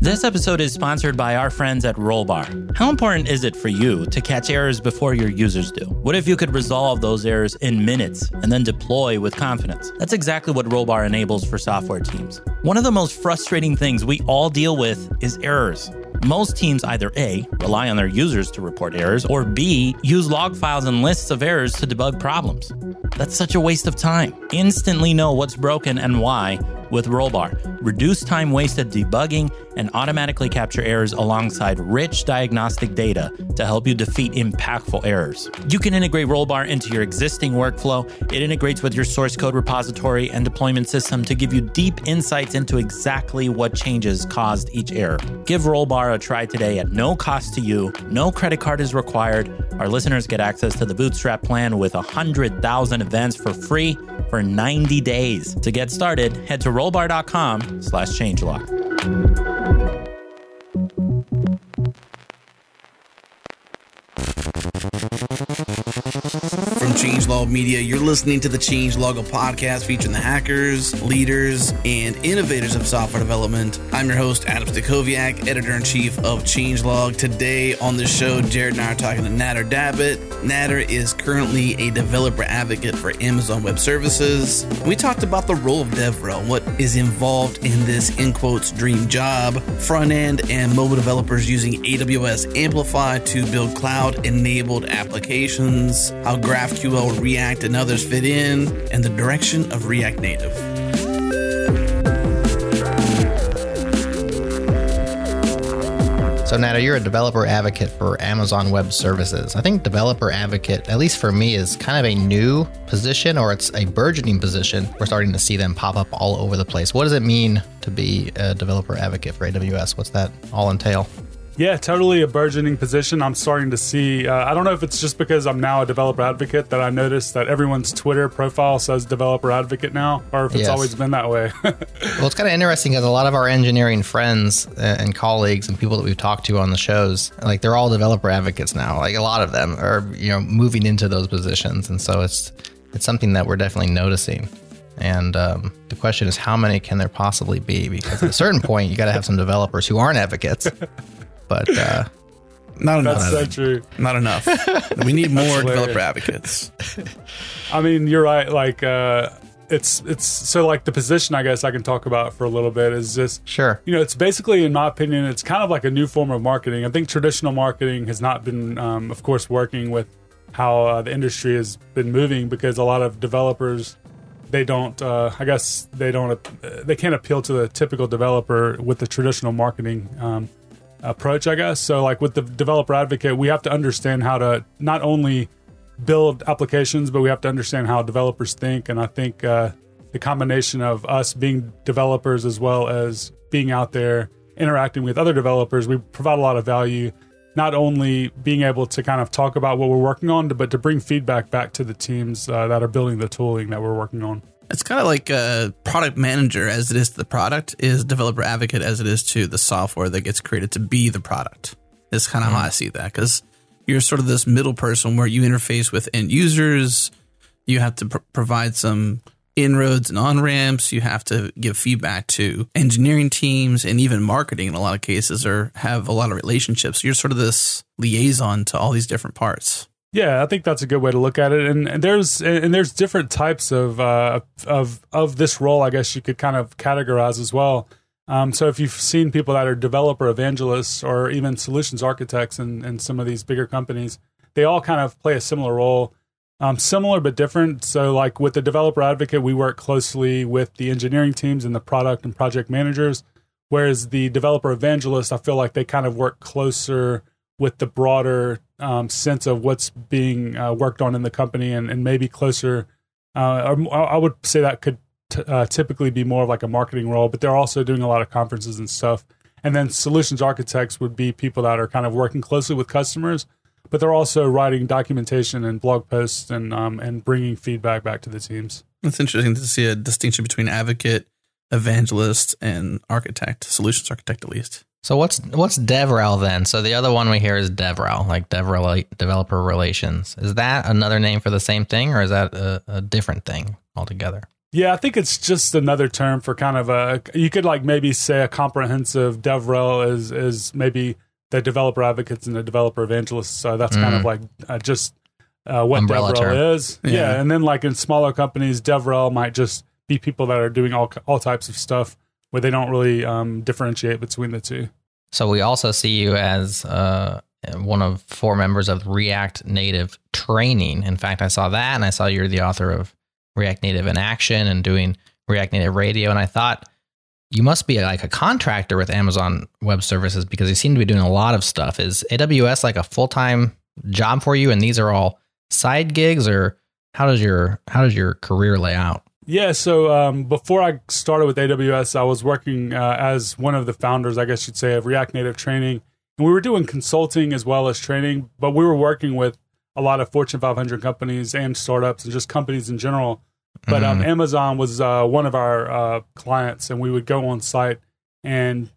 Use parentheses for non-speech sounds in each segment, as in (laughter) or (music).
This episode is sponsored by our friends at Rollbar. How important is it for you to catch errors before your users do? What if you could resolve those errors in minutes and then deploy with confidence? That's exactly what Rollbar enables for software teams. One of the most frustrating things we all deal with is errors. Most teams either A, rely on their users to report errors, or B, use log files and lists of errors to debug problems. That's such a waste of time. Instantly know what's broken and why with Rollbar. Reduce time wasted debugging and automatically capture errors alongside rich diagnostic data to help you defeat impactful errors. You can integrate Rollbar into your existing workflow. It integrates with your source code repository and deployment system to give you deep insights into exactly what changes caused each error. Give Rollbar a try today at no cost to you. No credit card is required. Our listeners get access to the Bootstrap plan with 100,000 events for free for 90 days. To get started, head to rollbar.com slash changelog. From Changelog Media, you're listening to the Changelog, podcast featuring the hackers, leaders, and innovators of software development. I'm your host, Adam Stacoviak, editor in chief of Changelog. Today on the show, Jared and I are talking to Nader Dabit. Nader is currently a developer advocate for Amazon Web Services. We talked about the role of DevRel, what is involved in this in quotes dream job, front end and mobile developers using AWS Amplify to build cloud enabled applications, how GraphQL, React, and others fit in, and the direction of React Native. So, Nader, you're a developer advocate for Amazon Web Services. I think developer advocate, at least for me, is kind of a new position or it's a burgeoning position. We're starting to see them pop up all over the place. What does it mean to be a developer advocate for AWS? What's that all entail? Yeah, totally a burgeoning position. I'm starting to see. Uh, I don't know if it's just because I'm now a developer advocate that I noticed that everyone's Twitter profile says developer advocate now, or if it's Yes. always been that way. (laughs) Well, it's kind of interesting because a lot of our engineering friends uh, and colleagues and people that we've talked to on the shows, like they're all developer advocates now. Like a lot of them are, you know, moving into those positions, and so it's it's something that we're definitely noticing. And um, the question is, how many can there possibly be? Because at a certain (laughs) point, you got to have some developers who aren't advocates. (laughs) But uh, Not enough. That's so true. Not enough. we need (laughs) more developer advocates. I mean, you're right. Like, uh, it's it's so like the position. I guess I can talk about for a little bit is just sure, you know, it's basically, in my opinion, it's kind of like a new form of marketing. I think traditional marketing has not been, um, of course, working with how uh, the industry has been moving because a lot of developers they don't. Uh, I guess they don't. Uh, they can't appeal to the typical developer with the traditional marketing um, approach. I guess so. Like with the developer advocate, we have to understand how to not only build applications, but we have to understand how developers think. And I think uh, the combination of us being developers as well as being out there interacting with other developers, we provide a lot of value. Not only being able to kind of talk about what we're working on, but to bring feedback back to the teams uh, that are building the tooling that we're working on. It's kind of like a product manager as it is to the product, is developer advocate as it is to the software that gets created to be the product. Is kind of how hmm. I see that because you're sort of this middle person where you interface with end users. You have to pr- provide some inroads and on ramps. You have to give feedback to engineering teams and even marketing in a lot of cases, or have a lot of relationships. You're sort of this liaison to all these different parts. Yeah, I think that's a good way to look at it. And, and there's and there's different types of uh, of of this role. I guess you could kind of categorize as well. Um, so if you've seen people that are developer evangelists or even solutions architects in, in some of these bigger companies, they all kind of play a similar role, um, similar but different. So like with the developer advocate, we work closely with the engineering teams and the product and project managers. Whereas the developer evangelist, I feel like they kind of work closer with the broader um, sense of what's being uh, worked on in the company and, and maybe closer. Uh, I would say that could t- uh, typically be more of like a marketing role, but they're also doing a lot of conferences and stuff. And then solutions architects would be people that are kind of working closely with customers, but they're also writing documentation and blog posts and um, and bringing feedback back to the teams. It's interesting to see a distinction between advocate evangelist and architect, solutions architect at least. So what's what's DevRel then? So the other one we hear is DevRel, like DevRel developer relations. Is that another name for the same thing, or is that a, a different thing altogether? Yeah, I think it's just another term for kind of a. You could like maybe say a comprehensive DevRel is is maybe the developer advocates and the developer evangelists. So that's mm. kind of like uh, just uh, what Umbrella DevRel term. is. Yeah. yeah. and then like in smaller companies, DevRel might just be people that are doing all all types of stuff where they don't really um, differentiate between the two. So we also see you as uh, one of four members of React Native training. In fact, I saw that, and I saw you're the author of React Native in Action and doing React Native Radio, and I thought you must be like a contractor with Amazon Web Services because you seem to be doing a lot of stuff. Is AWS like a full time job for you, and these are all side gigs, or how does your how does your career lay out? Yeah, so um, before I started with AWS, I was working uh, as one of the founders, I guess you'd say, of React Native training, and we were doing consulting as well as training. But we were working with a lot of Fortune 500 companies and startups, and just companies in general. But um, mm-hmm. Amazon was uh, one of our uh, clients, and we would go on site and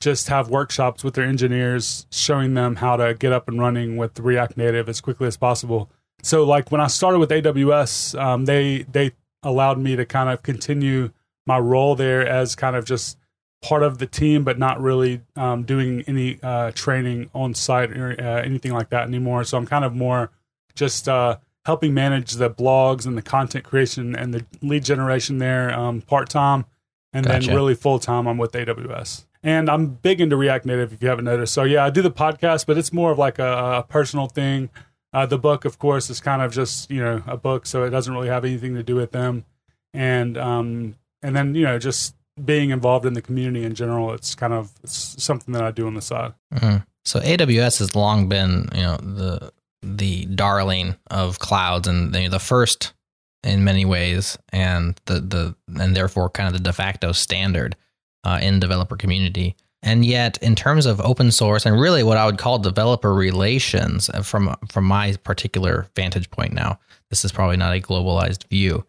just have workshops with their engineers, showing them how to get up and running with React Native as quickly as possible. So, like when I started with AWS, um, they they allowed me to kind of continue my role there as kind of just part of the team, but not really um, doing any uh, training on site or uh, anything like that anymore. So I'm kind of more just uh, helping manage the blogs and the content creation and the lead generation there um, part time, and gotcha. then really full time. I'm with AWS. And I'm big into React Native, if you haven't noticed. So yeah, I do the podcast, but it's more of like a, a personal thing. Uh, the book, of course, is kind of just you know a book, so it doesn't really have anything to do with them. And um, and then you know just being involved in the community in general, it's kind of it's something that I do on the side. Mm-hmm. So AWS has long been you know the the darling of clouds and the, the first in many ways, and the the and therefore kind of the de facto standard uh, in developer community. And yet, in terms of open source and really what I would call developer relations, uh, from from my particular vantage point now, this is probably not a globalized view.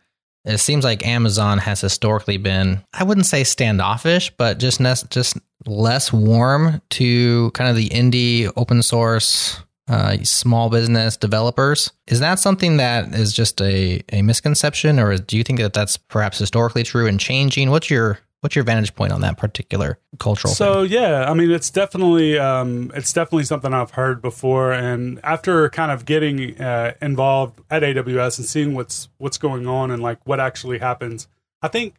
It seems like Amazon has historically been, I wouldn't say standoffish, but just just less warm to kind of the indie open source uh, small business developers. Is that something that is just a, a misconception, or do you think that that's perhaps historically true and changing? What's your What's your vantage point on that particular cultural? So thing? yeah, I mean, it's definitely um, it's definitely something I've heard before, and after kind of getting uh, involved at AWS and seeing what's what's going on and like what actually happens, I think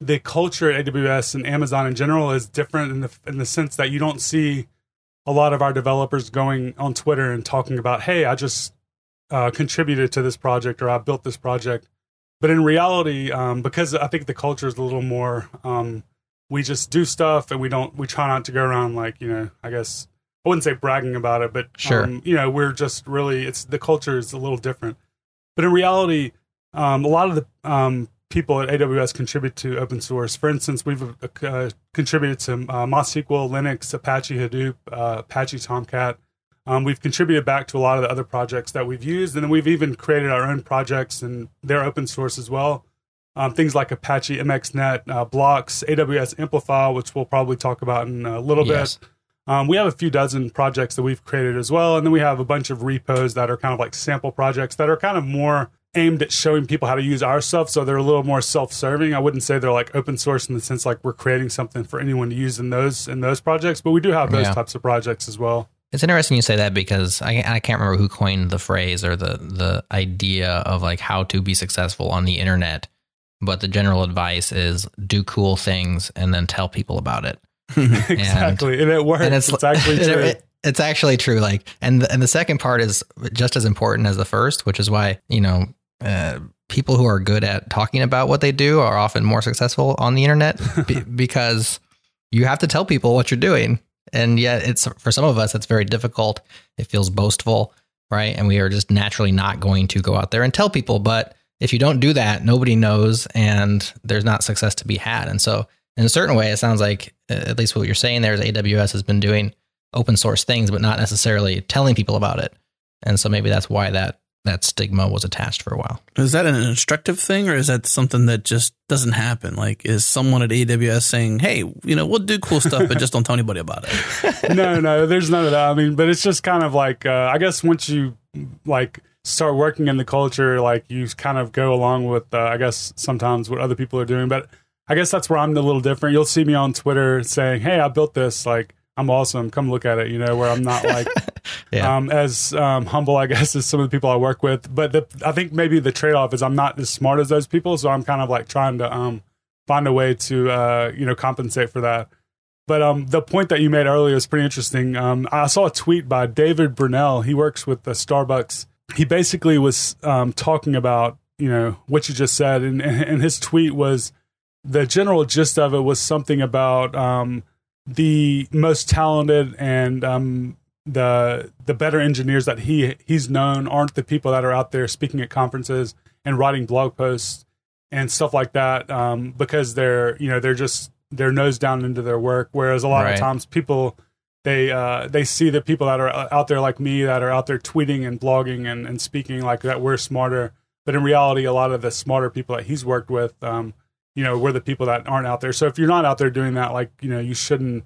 the culture at AWS and Amazon in general is different in the in the sense that you don't see a lot of our developers going on Twitter and talking about, "Hey, I just uh, contributed to this project or I built this project." But in reality, um, because I think the culture is a little more, um, we just do stuff and we don't, we try not to go around like, you know, I guess I wouldn't say bragging about it, but sure. Um, you know, we're just really, it's the culture is a little different. But in reality, um, a lot of the um, people at AWS contribute to open source. For instance, we've uh, contributed to uh, MySQL, Linux, Apache Hadoop, uh, Apache Tomcat, um, we've contributed back to a lot of the other projects that we've used, and then we've even created our own projects, and they're open source as well. Um, things like Apache MXNet, uh, Blox, AWS Amplify, which we'll probably talk about in a little yes. bit. Um, we have a few dozen projects that we've created as well, and then we have a bunch of repos that are kind of like sample projects that are kind of more aimed at showing people how to use our stuff. So they're a little more self-serving. I wouldn't say they're like open source in the sense like we're creating something for anyone to use in those in those projects, but we do have those yeah. types of projects as well. It's interesting you say that because I, I can't remember who coined the phrase or the the idea of like how to be successful on the internet, but the general advice is do cool things and then tell people about it. (laughs) exactly, and, and, it works. And it's, it's actually (laughs) true. It, it's actually true. Like, and the, and the second part is just as important as the first, which is why you know uh, people who are good at talking about what they do are often more successful on the internet b- (laughs) because you have to tell people what you're doing and yet it's for some of us it's very difficult. It feels boastful right? And we are just naturally not going to go out there and tell people. But if you don't do that nobody knows and there's not success to be had. And so in a certain way it sounds like uh, at least what you're saying there is aws has been doing open source things but not necessarily telling people about it. And so maybe that's why that that stigma was attached for a while. Is that an instructive thing or is that something that just doesn't happen? Like, is someone at AWS saying, hey, you know, we'll do cool stuff, but just don't tell anybody about it? (laughs) no, no, there's none of that. I mean, but it's just kind of like, uh, I guess once you like start working in the culture, like you kind of go along with, uh, I guess sometimes what other people are doing. But I guess that's where I'm a little different. You'll see me on Twitter saying, hey, I built this. Like, I'm awesome. Come look at it. You know, where I'm not like (laughs) yeah. um, as um, humble, I guess, (laughs) as some of the people I work with. But the, I think maybe the trade off is I'm not as smart as those people, so I'm kind of like trying to um, find a way to uh, you know compensate for that. But um, the point that you made earlier is pretty interesting. Um, I saw a tweet by David Brunell. He works with the Starbucks. He basically was um, talking about you know what you just said, and, and his tweet was the general gist of it was something about um, the most talented and um, the the better engineers that he he's known aren't the people that are out there speaking at conferences and writing blog posts and stuff like that um, because they're you know they're just they're nose down into their work whereas a lot right. of times people they uh, they see the people that are out there like me that are out there tweeting and blogging and, and speaking like that we're smarter but in reality a lot of the smarter people that he's worked with um, you know we're the people that aren't out there so if you're not out there doing that like you know you shouldn't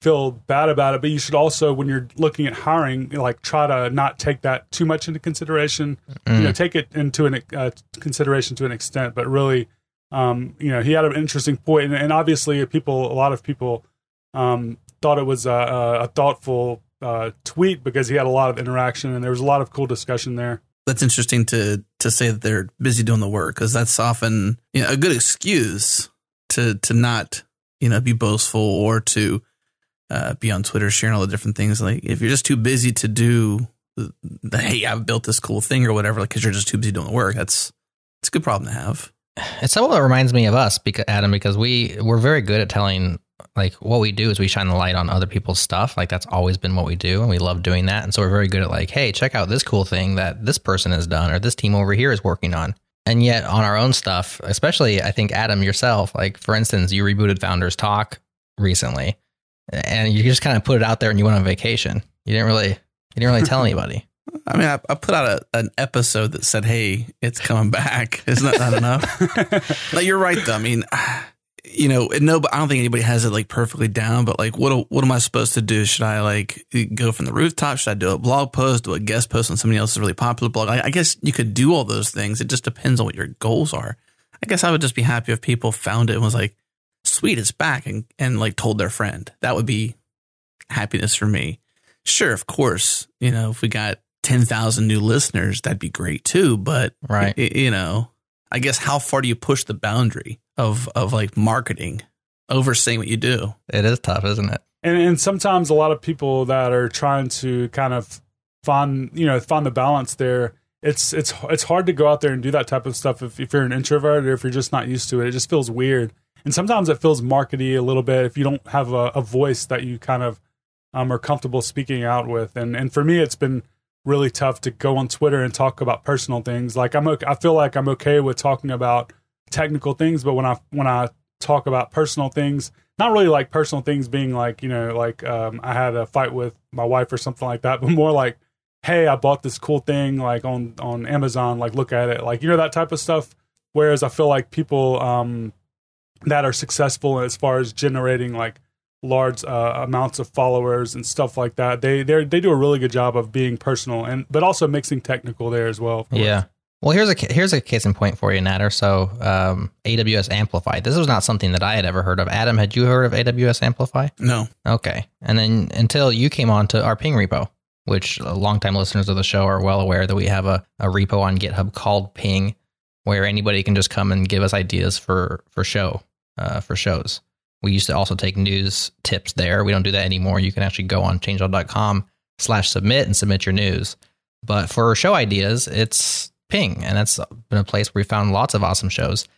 feel bad about it but you should also when you're looking at hiring like try to not take that too much into consideration mm. you know mm. take it into an uh, consideration to an extent but really um, you know he had an interesting point and, and, obviously people a lot of people um, thought it was a, a thoughtful uh, tweet because he had a lot of interaction and there was a lot of cool discussion there that's interesting to to say that they're busy doing the work because that's often you know a good excuse to to not you know be boastful or to uh, be on Twitter sharing all the different things. Like if you're just too busy to do the, hey I've built this cool thing or whatever, like because you're just too busy doing the work. That's it's a good problem to have. It's something that reminds me of us, because Adam, because we we're very good at telling like what we do is we shine the light on other people's stuff. Like that's always been what we do, and we love doing that. And so we're very good at like, hey, check out this cool thing that this person has done or this team over here is working on. And yet on our own stuff, especially I think Adam yourself, like for instance, you rebooted Founders Talk recently, and you just kind of put it out there and you went on vacation. You didn't really you didn't really tell (laughs) anybody. I mean, I, I put out a, an episode that said, "Hey, it's coming back." (laughs) Isn't that not enough? (laughs) like you're right, though. I mean you know, no, but I don't think anybody has it like perfectly down. But like, what what am I supposed to do? Should I like go from the rooftop? Should I do a blog post? Do a guest post on somebody else's really popular blog? I, I guess you could do all those things. It just depends on what your goals are. I guess I would just be happy if people found it and was like, "Sweet, it's back," and and like told their friend. That would be happiness for me. Sure, of course, you know, if we got ten thousand new listeners, that'd be great too. But right, you know, I guess how far do you push the boundary of of like marketing over saying what you do? It is tough, isn't it? And and sometimes a lot of people that are trying to kind of find you know find the balance there. It's it's it's hard to go out there and do that type of stuff if, if you're an introvert or if you're just not used to it. It just feels weird, and sometimes it feels markety a little bit if you don't have a, a voice that you kind of um, are comfortable speaking out with. And and for me, it's been really tough to go on Twitter and talk about personal things. Like I'm, okay, I feel like I'm okay with talking about technical things, but when I when I talk about personal things, not really like personal things being like you know like um, I had a fight with my wife or something like that, (laughs) but more like hey, I bought this cool thing like on on Amazon, like look at it, like you know that type of stuff. Whereas I feel like people um, that are successful as far as generating like large uh, amounts of followers and stuff like that. They they they do a really good job of being personal and but also mixing technical there as well. Yeah. Well, here's a here's a case in point for you, Nader. So, um, AWS Amplify. This was not something that I had ever heard of. Adam, had you heard of AWS Amplify? No. Okay. And then until you came on to our Ping repo, which longtime listeners of the show are well aware that we have a, a repo on GitHub called Ping, where anybody can just come and give us ideas for for show uh, for shows. We used to also take news tips there. We don't do that anymore. You can actually go on changelog.com slash submit and submit your news. But for show ideas, it's Ping. And that's been a place where we found lots of awesome shows.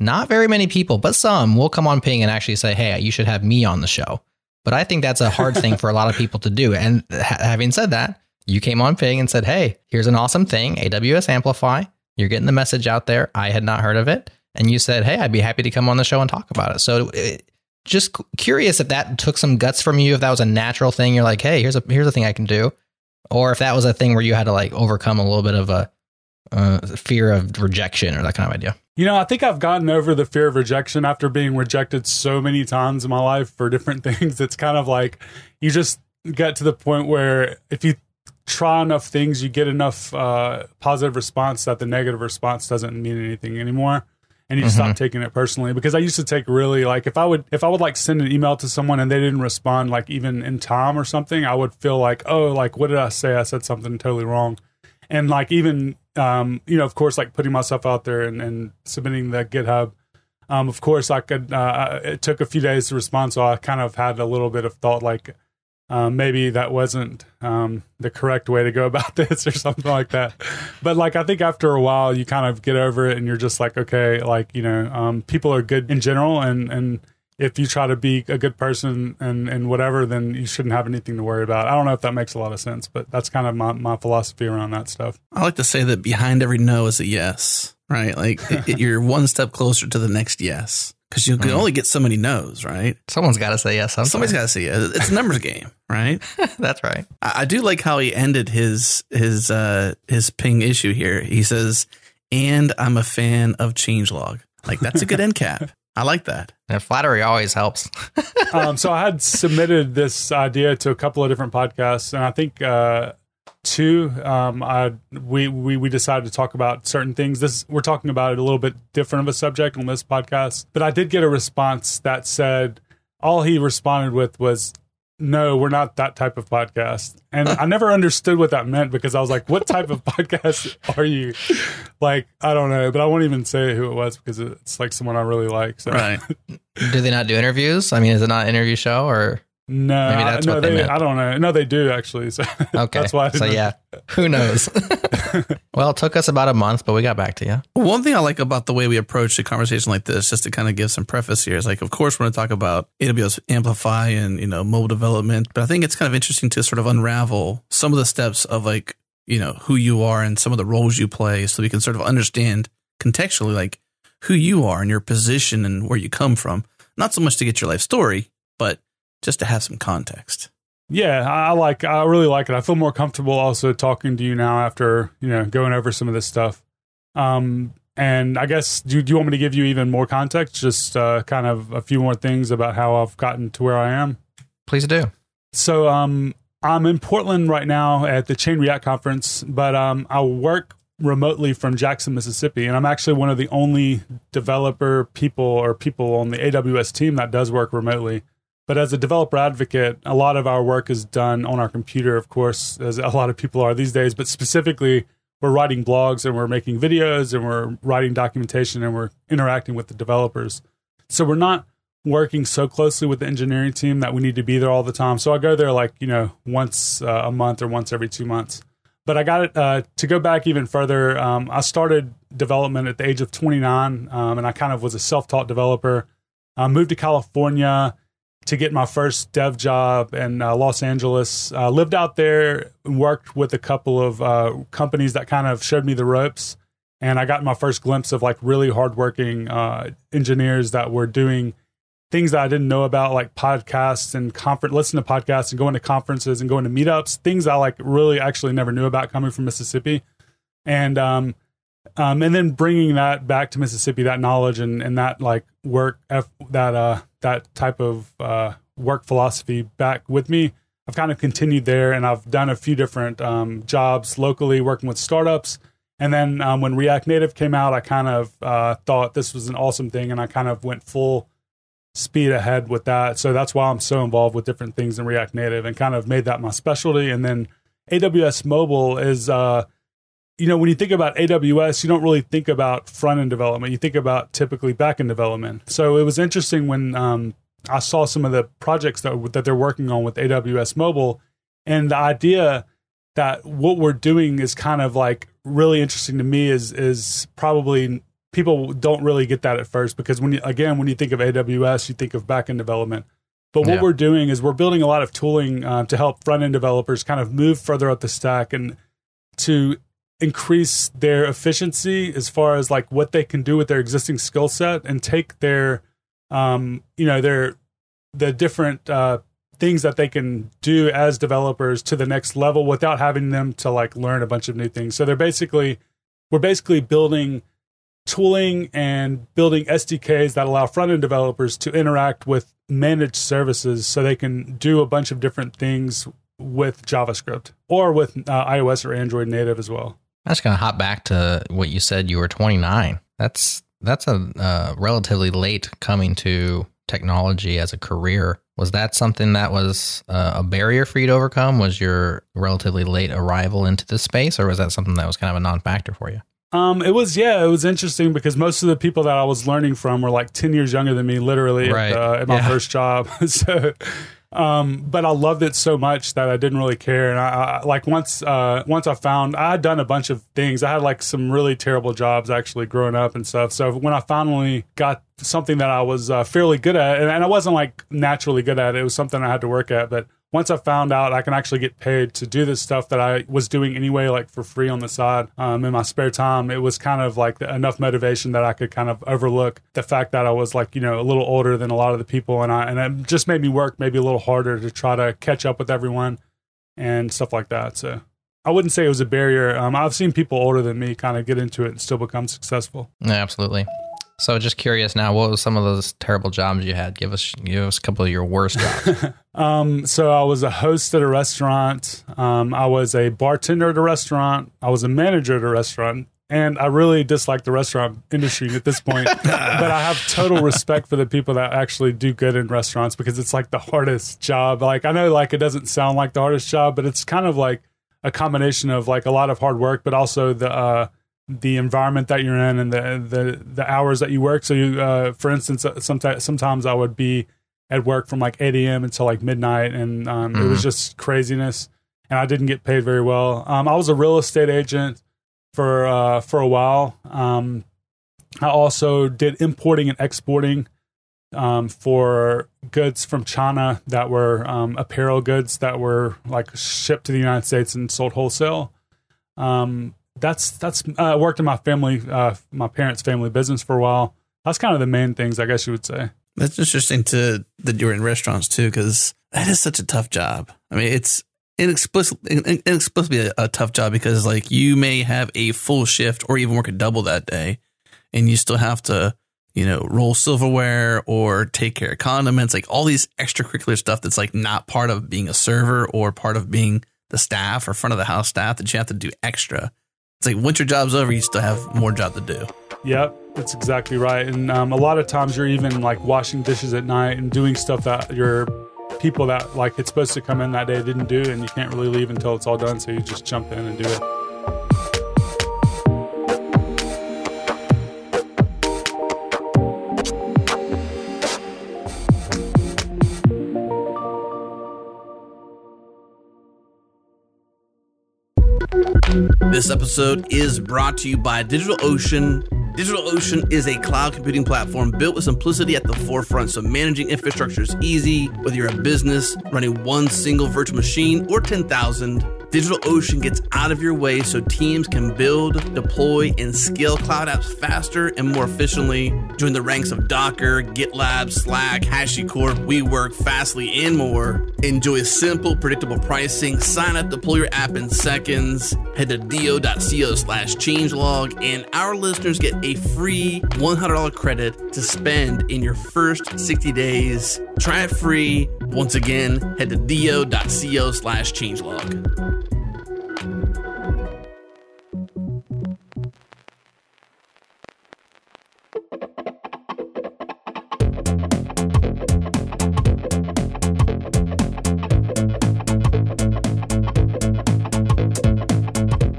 Not very many people, but some will come on Ping and actually say, hey, you should have me on the show. But I think that's a hard thing for a lot of people to do. And ha- having said that, you came on Ping and said, hey, here's an awesome thing, AWS Amplify. You're getting the message out there. I had not heard of it. And you said, hey, I'd be happy to come on the show and talk about it. So it, just curious if that took some guts from you, if that was a natural thing. You're like, hey, here's a here's a thing I can do, or if that was a thing where you had to like overcome a little bit of a uh, fear of rejection or that kind of idea? You know, I think I've gotten over the fear of rejection after being rejected so many times in my life for different (laughs) things. It's kind of like you just get to the point where if you try enough things, you get enough uh, positive response that the negative response doesn't mean anything anymore. And you mm-hmm. stop taking it personally because I used to take really like if I would if I would like send an email to someone and they didn't respond like even in time or something, I would feel like oh like what did I say? I said something totally wrong, and like even um, you know of course like putting myself out there and, and submitting the GitHub. Um, of course, I could. Uh, it took a few days to respond, so I kind of had a little bit of thought like, um, maybe that wasn't um, the correct way to go (laughs) about this or something like that. But like, I think after a while, you kind of get over it and you're just like, okay, like, you know, um, people are good in general. And, and if you try to be a good person and, and whatever, then you shouldn't have anything to worry about. I don't know if that makes a lot of sense, but that's kind of my, my philosophy around that stuff. I like to say that behind every no is a yes, right? Like it, it, you're one step closer to the next yes because you can mm. only get so many no's, right? Someone's got to say yes. Somebody's got to say yes. It's a numbers game, right? (laughs) That's right. I, I, do like how he ended his his uh his ping issue here. He says, "And I'm a fan of changelog." Like that's a good end cap. I like that. And flattery always helps. (laughs) um, so I had submitted this idea to a couple of different podcasts, and I think uh, two, um, I we, we we decided to talk about certain things. This we're talking about it a little bit different of a subject on this podcast, but I did get a response that said all he responded with was no, we're not that type of podcast. And I never understood what that meant because I was like, what type of (laughs) podcast are you? Like, I don't know, but I won't even say who it was because it's like someone I really like. So. Right. do they not do interviews? I mean, is it not an interview show or? No, maybe that's no, what they, they I don't know. No, they do actually. So (laughs) okay, that's why. so know. yeah, who knows? (laughs) well, it took us about a month, but we got back to you. One thing I like about the way we approach a conversation like this, just to kind of give some preface here, is like, of course, we're going to talk about AWS Amplify and you know mobile development, but I think it's kind of interesting to sort of unravel some of the steps of like you know who you are and some of the roles you play, so we can sort of understand contextually like who you are and your position and where you come from. Not so much to get your life story, but just to have some context. Yeah, I like. I really like it. I feel more comfortable also talking to you now after you know going over some of this stuff. Um, and I guess do, do you want me to give you even more context? Just uh, kind of a few more things about how I've gotten to where I am. Please do. So, um, I'm in Portland right now at the Chain React conference, but um, I work remotely from Jackson, Mississippi, and I'm actually one of the only developer people or people on the AWS team that does work remotely. But as a developer advocate, a lot of our work is done on our computer, of course, as a lot of people are these days. But specifically, we're writing blogs and we're making videos and we're writing documentation and we're interacting with the developers. So we're not working so closely with the engineering team that we need to be there all the time. So I go there like, you know, once uh, a month or once every two months. But I got it uh, to go back even further. Um, I started development at the age of 29 um, and I kind of was a self taught developer. I moved to California to get my first dev job in uh, Los Angeles. Uh, lived out there, worked with a couple of uh, companies that kind of showed me the ropes, and I got my first glimpse of like really hardworking uh, engineers that were doing things that I didn't know about, like podcasts and conference, listen to podcasts and going to conferences and going to meetups. Things I like really actually never knew about coming from Mississippi, and um, um, and then bringing that back to Mississippi, that knowledge and, and that like work, that uh, that type of uh, work philosophy back with me. I've kind of continued there, and I've done a few different um, jobs locally, working with startups. And then um, when React Native came out, I kind of uh, thought this was an awesome thing, and I kind of went full speed ahead with that. So that's why I'm so involved with different things in React Native, and kind of made that my specialty. And then AWS Mobile is uh, you know, when you think about AWS, you don't really think about front end development. You think about typically back end development. So it was interesting when um, I saw some of the projects that that they're working on with AWS Mobile, and the idea that what we're doing is kind of like really interesting to me is is probably people don't really get that at first because when you again when you think of AWS, you think of back end development. But what yeah. we're doing is we're building a lot of tooling uh, to help front end developers kind of move further up the stack and to increase their efficiency as far as like what they can do with their existing skill set and take their um you know their the different uh things that they can do as developers to the next level without having them to like learn a bunch of new things so they're basically we're basically building tooling and building SDKs that allow front end developers to interact with managed services so they can do a bunch of different things with JavaScript or with uh, iOS or Android native as well. I'm just going to hop back to what you said. You were 29. That's that's a uh, relatively late coming to technology as a career. Was that something that was uh, a barrier for you to overcome? Was your relatively late arrival into this space, or was that something that was kind of a non-factor for you? Um, it was yeah, it was interesting because most of the people that I was learning from were like ten years younger than me, literally Right. at, uh, at my Yeah. first job. (laughs) so, um, but I loved it so much that I didn't really care. And I, I like once uh, once I found I had done a bunch of things. I had like some really terrible jobs actually growing up and stuff. So when I finally got something that I was uh, fairly good at, and, and I wasn't like naturally good at it, it was something I had to work at, but once I found out I can actually get paid to do this stuff that I was doing anyway, like for free on the side um, in my spare time, it was kind of like enough motivation that I could kind of overlook the fact that I was like, you know, a little older than a lot of the people. And I, and it just made me work maybe a little harder to try to catch up with everyone and stuff like that. So I wouldn't say it was a barrier. Um, I've seen people older than me kind of get into it and still become successful. Yeah, absolutely. So, just curious now, what was some of those terrible jobs you had? Give us give us a couple of your worst jobs. (laughs) Um, so I was a host at a restaurant. Um, I was a bartender at a restaurant. I was a manager at a restaurant. And I really dislike the restaurant industry at this point. (laughs) but I have total respect for the people that actually do good in restaurants because it's like the hardest job. Like I know like it doesn't sound like the hardest job, but it's kind of like a combination of like a lot of hard work, but also the uh the environment that you're in and the the the hours that you work. So you uh for instance sometimes sometimes I would be at work from like 8 a.m. until like midnight, and um, it was just craziness. And I didn't get paid very well. Um, I was a real estate agent for uh, for a while. Um, I also did importing and exporting um, for goods from China that were um, apparel goods that were like shipped to the United States and sold wholesale. Um, that's that's uh, worked in my family, uh, my parents' family business for a while. That's kind of the main things, I guess you would say. That's interesting to that you're in restaurants too, because that is such a tough job. I mean, it's inexplicably, inexplicably a, a tough job because like you may have a full shift or even work a double that day, and you still have to, you know, roll silverware or take care of condiments, like all these extracurricular stuff that's like not part of being a server or part of being the staff or front of the house staff that you have to do extra. It's like once your job's over, you still have more job to do. Yep, that's exactly right. And um, a lot of times you're even like washing dishes at night and doing stuff that your people that like it's supposed to come in that day didn't do, and you can't really leave until it's all done. So you just jump in and do it. This episode is brought to you by DigitalOcean. DigitalOcean is a cloud computing platform built with simplicity at the forefront, so managing infrastructure is easy. Whether you're a business running one single virtual machine or 10,000, DigitalOcean gets out of your way so teams can build, deploy, and scale cloud apps faster and more efficiently. Join the ranks of Docker, GitLab, Slack, HashiCorp, WeWork, Fastly, and more. Enjoy simple, predictable pricing. Sign up, deploy your app in seconds. Head to do.co slash changelog, and our listeners get a free $100 credit to spend in your first 60 days. Try it free. Once again, head to do.co slash changelog.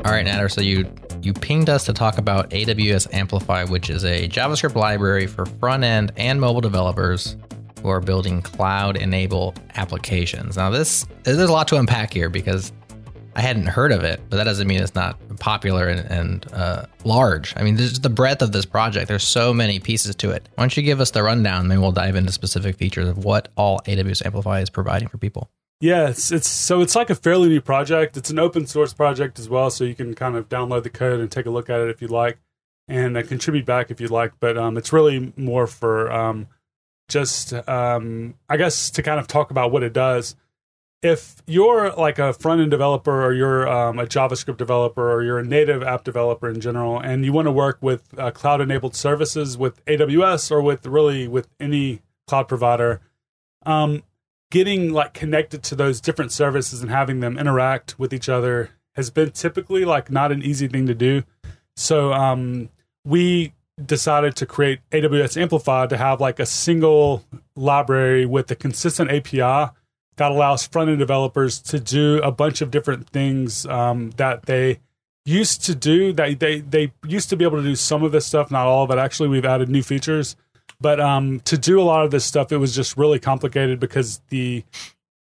All right, Nader. So you you pinged us to talk about AWS Amplify, which is a JavaScript library for front end and mobile developers who are building cloud enabled applications. Now, this there's a lot to unpack here because I hadn't heard of it, but that doesn't mean it's not popular and, and uh, large. I mean, there's the breadth of this project. There's so many pieces to it. Why don't you give us the rundown? Then we'll dive into specific features of what all AWS Amplify is providing for people. Yeah, it's, it's so it's like a fairly new project. It's an open source project as well, so you can kind of download the code and take a look at it if you'd like, and uh, contribute back if you'd like. But um, it's really more for um, just um, I guess to kind of talk about what it does. if you're like a front end developer or you're um, a JavaScript developer or you're a native app developer in general, and you want to work with uh, cloud enabled services with AWS or with really with any cloud provider, um, getting like connected to those different services and having them interact with each other has been typically like not an easy thing to do. So um, we decided to create AWS Amplify to have like a single library with a consistent API that allows front end developers to do a bunch of different things um, that they used to do. That they they used to be able to do some of this stuff, not all of it. Actually, we've added new features, but um, to do a lot of this stuff, it was just really complicated because the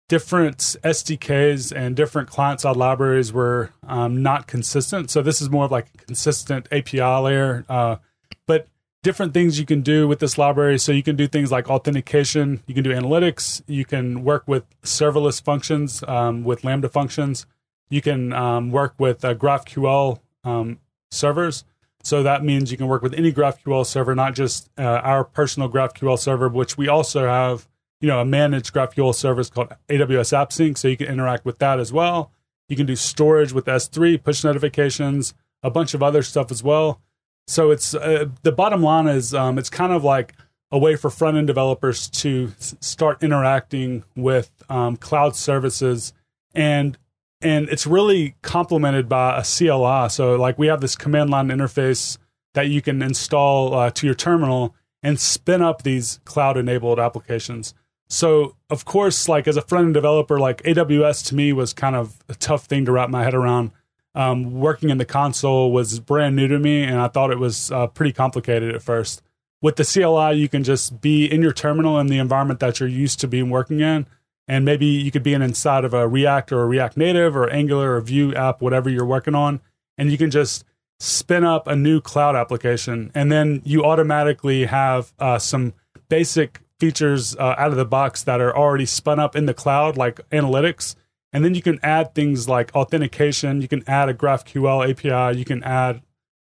different SDKs and different client side libraries were um, not consistent. So this is more of like a consistent API layer. Uh, but different things you can do with this library. So you can do things like authentication, you can do analytics, you can work with serverless functions um, with Lambda functions, you can um, work with uh, GraphQL um, servers. So that means you can work with any GraphQL server, not just uh, our personal GraphQL server, which we also have, you know, a managed GraphQL service called AWS AppSync. So you can interact with that as well. You can do storage with S3, push notifications, a bunch of other stuff as well. So it's uh, the bottom line is um, it's kind of like a way for front end developers to s- start interacting with um, cloud services and and it's really complemented by a CLI. So like we have this command line interface that you can install uh, to your terminal and spin up these cloud enabled applications. So of course, like as a front end developer, like AWS to me was kind of a tough thing to wrap my head around um, working in the console was brand new to me, and I thought it was uh, pretty complicated at first. With the CLI, you can just be in your terminal in the environment that you're used to being working in, and maybe you could be in inside of a React or a React Native or Angular or Vue app, whatever you're working on, and you can just spin up a new cloud application, and then you automatically have uh, some basic features uh, out of the box that are already spun up in the cloud, like analytics and then you can add things like authentication. You can add a GraphQL API. You can add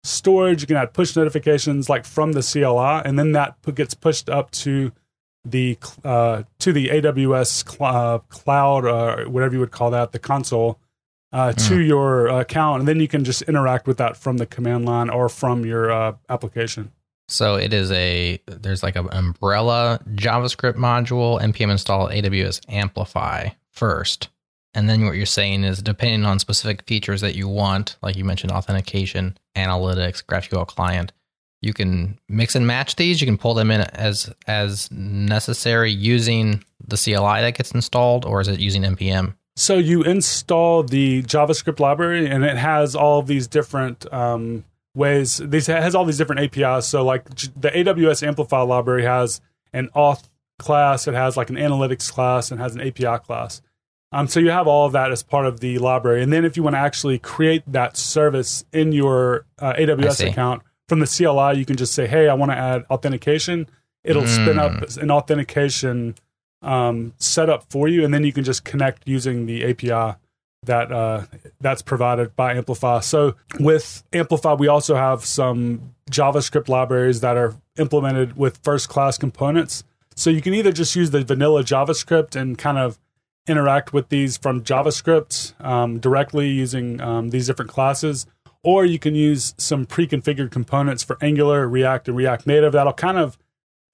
storage. You can add push notifications like from the CLI, and then that gets pushed up to the uh, to the AWS cl- uh, cloud or whatever you would call that, the console, uh, mm. to your account, and then you can just interact with that from the command line or from your uh, application. So it is a there's like an umbrella JavaScript module npm install AWS Amplify first and then what you're saying is depending on specific features that you want, like you mentioned authentication, analytics, GraphQL client, you can mix and match these. You can pull them in as as necessary using the CLI that gets installed, or is it using npm? So you install the JavaScript library, and it has all these different um, ways. This has all these different APIs. So like the AWS Amplify library has an auth class, it has like an analytics class, and has an API class. Um, so you have all of that as part of the library. And then if you want to actually create that service in your uh, AWS account from the CLI, you can just say, hey, I want to add authentication. It'll mm. spin up hmm. an authentication um, setup for you. And then you can just connect using the API that uh, that's provided by Amplify. So with Amplify, we also have some JavaScript libraries that are implemented with first class components. So you can either just use the vanilla JavaScript and kind of interact with these from JavaScript um, directly using um, these different classes, or you can use some pre-configured components for Angular, React, and React Native that'll kind of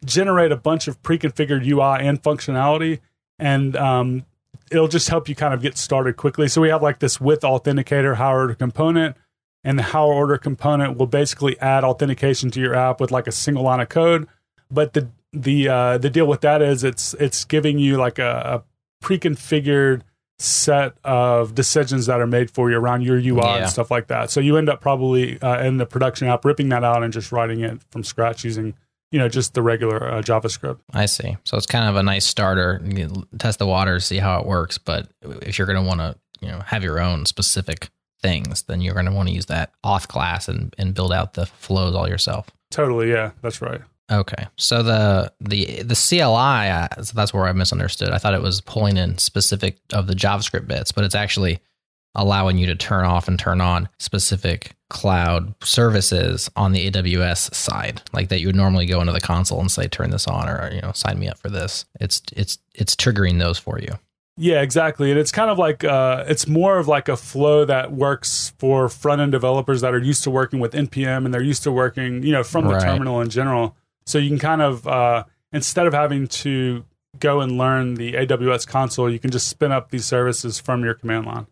generate a bunch of pre-configured UI and functionality, and um, it'll just help you kind of get started quickly. So we have like this with authenticator higher order component, and the higher order component will basically add authentication to your app with like a single line of code. But the the uh, the deal with that is it's it's giving you like a, a pre-configured set of decisions that are made for you around your UI yeah. and stuff like that. So you end up probably uh, in the production app ripping that out and just writing it from scratch using you know just the regular uh, JavaScript. I see. So it's kind of a nice starter. Test the waters, see how it works. But if you're going to want to you know have your own specific things, then you're going to want to use that auth class and and build out the flows all yourself. Totally. Yeah, that's right. Okay, so the the the CLI, uh, so that's where I misunderstood. I thought it was pulling in specific of the JavaScript bits, but it's actually allowing you to turn off and turn on specific cloud services on the AWS side, like that you would normally go into the console and say turn this on or you know sign me up for this. It's it's it's triggering those for you. Yeah, exactly. And it's kind of like uh, it's more of like a flow that works for front end developers that are used to working with npm and they're used to working, you know, from the Right. terminal in general. So you can kind of uh, instead of having to go and learn the AWS console, you can just spin up these services from your command line.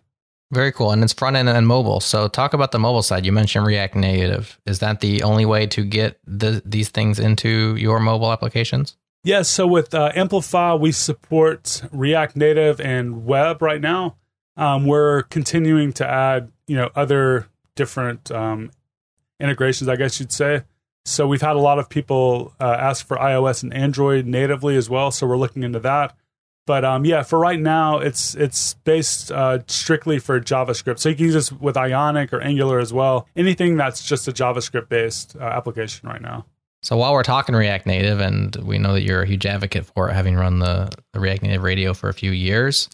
Very cool. And it's front end and mobile. So talk about the mobile side. You mentioned React Native. Is that the only way to get the, these things into your mobile applications? Yeah, so with uh, Amplify, we support React Native and web right now. Um, we're continuing to add, you know, other different um, integrations, I guess you'd say. So we've had a lot of people uh, ask for iOS and Android natively as well. So we're looking into that. But um, yeah, for right now, it's it's based uh, strictly for JavaScript. So you can use this with Ionic or Angular as well. Anything that's just a JavaScript based uh, application right now. So while we're talking React Native, and we know that you're a huge advocate for it, having run the, the React Native radio for a few years,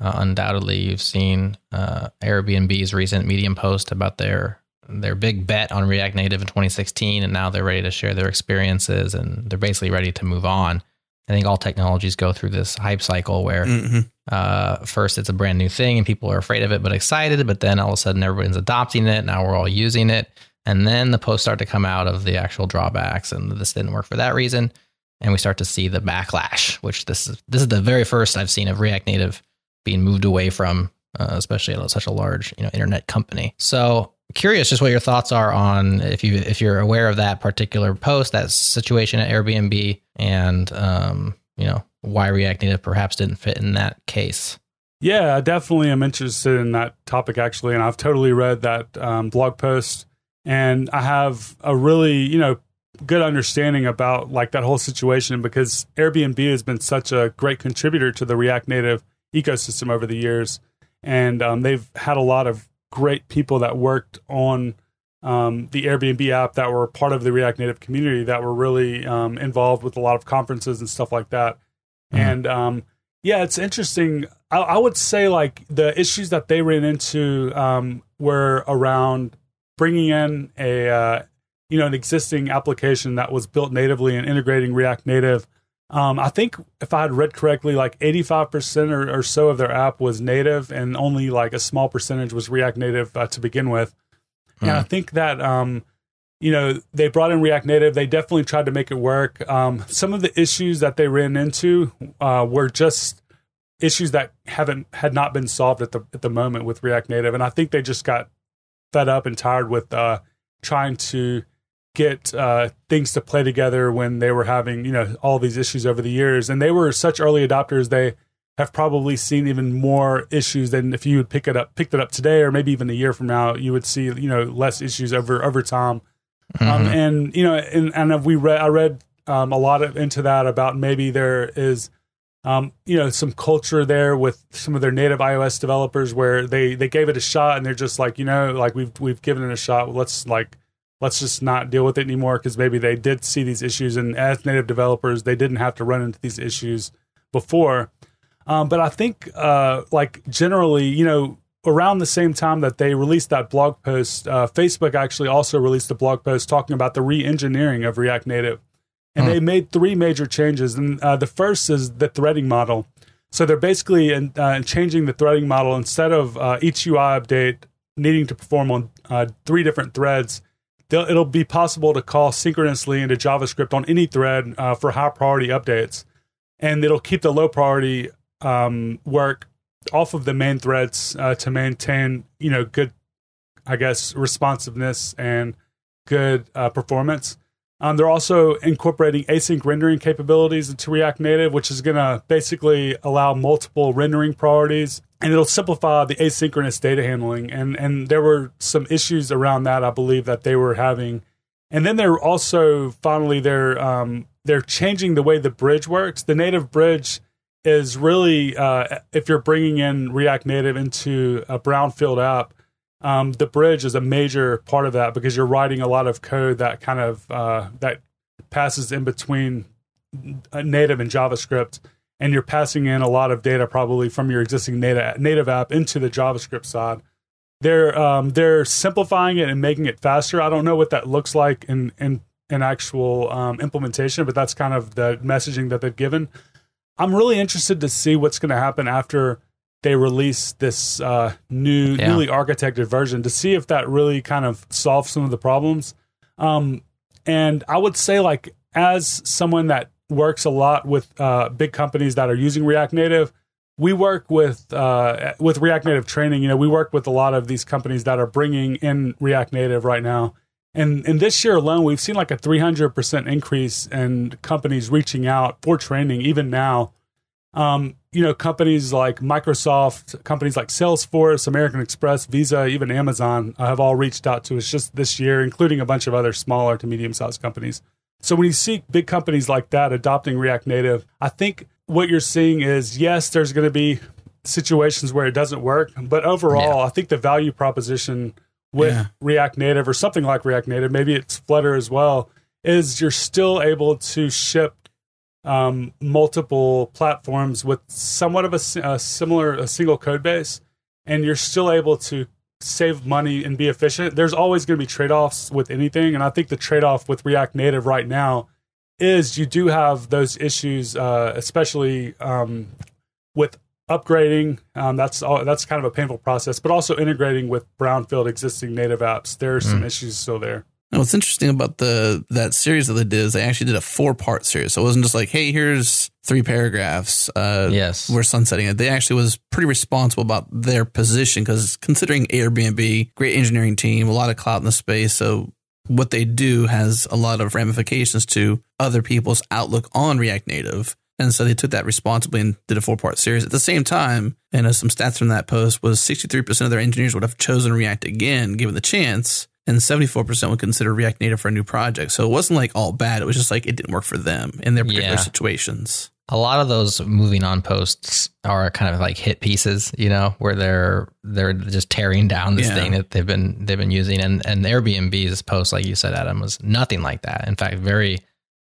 uh, undoubtedly you've seen uh, Airbnb's recent Medium post about their their big bet on React Native in 2016, and now they're ready to share their experiences, and they're basically ready to move on. I think all technologies go through this hype cycle where hmm uh, first it's a brand new thing and people are afraid of it but excited, but then all of a sudden everyone's adopting it. Now we're all using it. And then the posts start to come out of the actual drawbacks and this didn't work for that reason. And we start to see the backlash, which this is this is the very first I've seen of React Native being moved away from, uh, especially at such a large you know internet company. So curious just what your thoughts are on if you if you're aware of that particular post, that situation at Airbnb, and um, you know why React Native perhaps didn't fit in that case. Yeah, I definitely am interested in that topic actually, and I've totally read that um, blog post, and I have a really you know good understanding about like that whole situation because Airbnb has been such a great contributor to the React Native ecosystem over the years, and um, they've had a lot of great people that worked on um, the Airbnb app that were part of the React Native community that were really um, involved with a lot of conferences and stuff like that, Mhm. and um, yeah, it's interesting. I, I would say like the issues that they ran into um, were around bringing in a uh, you know an existing application that was built natively and integrating React Native. Um, I think if I had read correctly, like eighty five percent or or so of their app was native, and only like a small percentage was React Native uh, to begin with. And I think that um, you know they brought in React Native. They definitely tried to make it work. Um, some of the issues that they ran into uh, were just issues that haven't had not been solved at the at the moment with React Native, and I think they just got fed up and tired with uh, trying to get uh, things to play together when they were having you know all these issues over the years, and they were such early adopters. They have probably seen even more issues than if you would pick it up picked it up today or maybe even a year from now you would see you know less issues over over time um, Mhm. and you know and, and we read i read um, a lot of into that about maybe there is um, you know some culture there with some of their native ios developers where they they gave it a shot and they're just like you know like we've we've given it a shot let's like let's just not deal with it anymore because maybe they did see these issues and as native developers they didn't have to run into these issues before um, but I think, uh, like generally, you know, around the same time that they released that blog post, uh, Facebook actually also released a blog post talking about the re-engineering of React Native, and Hmm. they made three major changes. And uh, the first is the threading model. So they're basically in, uh, changing the threading model instead of uh, each UI update needing to perform on uh, three different threads. It'll be possible to call synchronously into JavaScript on any thread uh, for high priority updates, and it'll keep the low priority um, work off of the main threads uh, to maintain, you know, good, I guess, responsiveness and good uh, performance. Um, they're also incorporating async rendering capabilities into React Native, which is going to basically allow multiple rendering priorities, and it'll simplify the asynchronous data handling. And and there were some issues around that, I believe, that they were having. And then they're also finally they're um, they're changing the way the bridge works. The native bridge is really uh, if you're bringing in React Native into a brownfield app, um, the bridge is a major part of that because you're writing a lot of code that kind of uh, that passes in between uh, native and JavaScript, and you're passing in a lot of data probably from your existing native native app into the JavaScript side. They're um, they're simplifying it and making it faster. I don't know what that looks like in in in actual um, implementation, but that's kind of the messaging that they've given. I'm really interested to see what's going to happen after they release this uh, new, Yeah. newly architected version to see if that really kind of solves some of the problems. Um, and I would say, like, as someone that works a lot with uh, big companies that are using React Native, we work with uh, with React Native training. You know, we work with a lot of these companies that are bringing in React Native right now. And in this year alone, we've seen like a 300% increase in companies reaching out for training, even now. Um, you know, companies like Microsoft, companies like Salesforce, American Express, Visa, even Amazon uh, have all reached out to us just this year, including a bunch of other smaller to medium sized companies. So when you see big companies like that adopting React Native, I think what you're seeing is yes, there's going to be situations where it doesn't work, but overall, I think the value proposition with Yeah. React Native or something like React Native, maybe it's Flutter as well, is you're still able to ship um, multiple platforms with somewhat of a, a similar, a single code base, and you're still able to save money and be efficient. There's always going to be trade offs with anything, and I think the trade off with React Native right now is you do have those issues, uh, especially um, with upgrading. Um, that's all, that's kind of a painful process, but also integrating with brownfield existing native apps. There are some issues still there. Now, what's interesting about the that series that they did is they actually did a four part series. So it wasn't just like, hey, here's three paragraphs. Uh, Yes. we're sunsetting it. They actually was pretty responsible about their position because considering Airbnb, great engineering team, a lot of clout in the space. So what they do has a lot of ramifications to other people's outlook on React Native. And so they took that responsibly and did a four part series. At the same time, and uh, some stats from that post was 63% of their engineers would have chosen React again, given the chance, and 74% would consider React Native for a new project. So it wasn't like all bad. It was just like it didn't work for them in their particular Yeah. situations. A lot of those moving on posts are kind of like hit pieces, you know, where they're they're just tearing down this Yeah. thing that they've been they've been using. And and Airbnb's post, like you said, Adam, was nothing like that. In fact, very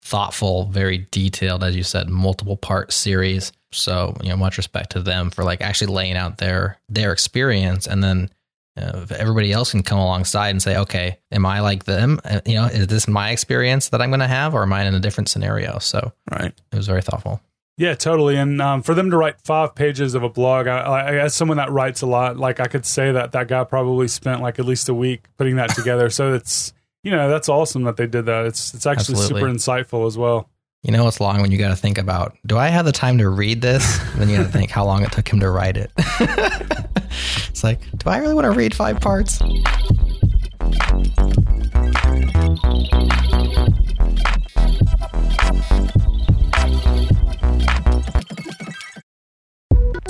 thoughtful, very detailed, as you said, multiple part series. So you know, much respect to them for like actually laying out their their experience, and then uh, if everybody else can come alongside and say, okay, am I like them? Uh, you know, is this my experience that I'm going to have, or am I in a different scenario? So Right. it was very thoughtful. Yeah, totally. And um, for them to write five pages of a blog, I, I, as someone that writes a lot, like I could say that that guy probably spent like at least a week putting that together. so it's you know that's awesome that they did that. It's it's actually Absolutely. super insightful as well. You know, it's long when you got to think about, do I have the time to read this? then you got to think how long it took him to write it. (laughs) it's like, do I really want to read five parts?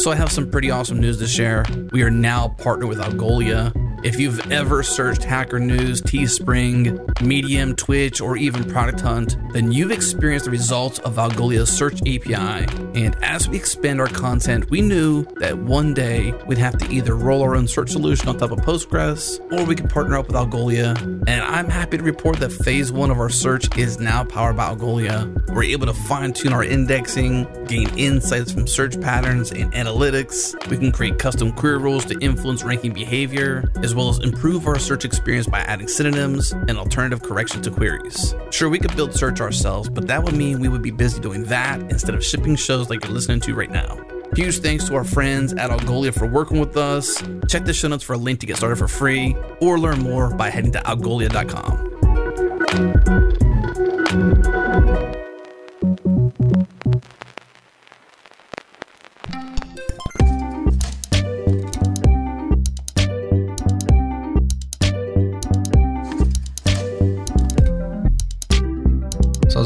So I have some pretty awesome news to share. We are now partnered with Algolia. If you've ever searched Hacker News, Teespring, Medium, Twitch, or even Product Hunt, then you've experienced the results of Algolia's search API. And as we expand our content, we knew that one day we'd have to either roll our own search solution on top of Postgres, or we could partner up with Algolia. And I'm happy to report that phase one of our search is now powered by Algolia. We're able to fine tune our indexing, gain insights from search patterns and analytics. We can create custom query rules to influence ranking behavior, as well as improve our search experience by adding synonyms and alternative correction to queries. Sure, we could build search ourselves, but that would mean we would be busy doing that instead of shipping shows like you're listening to right now. Huge thanks to our friends at Algolia for working with us. Check the show notes for a link to get started for free or learn more by heading to algolia.com.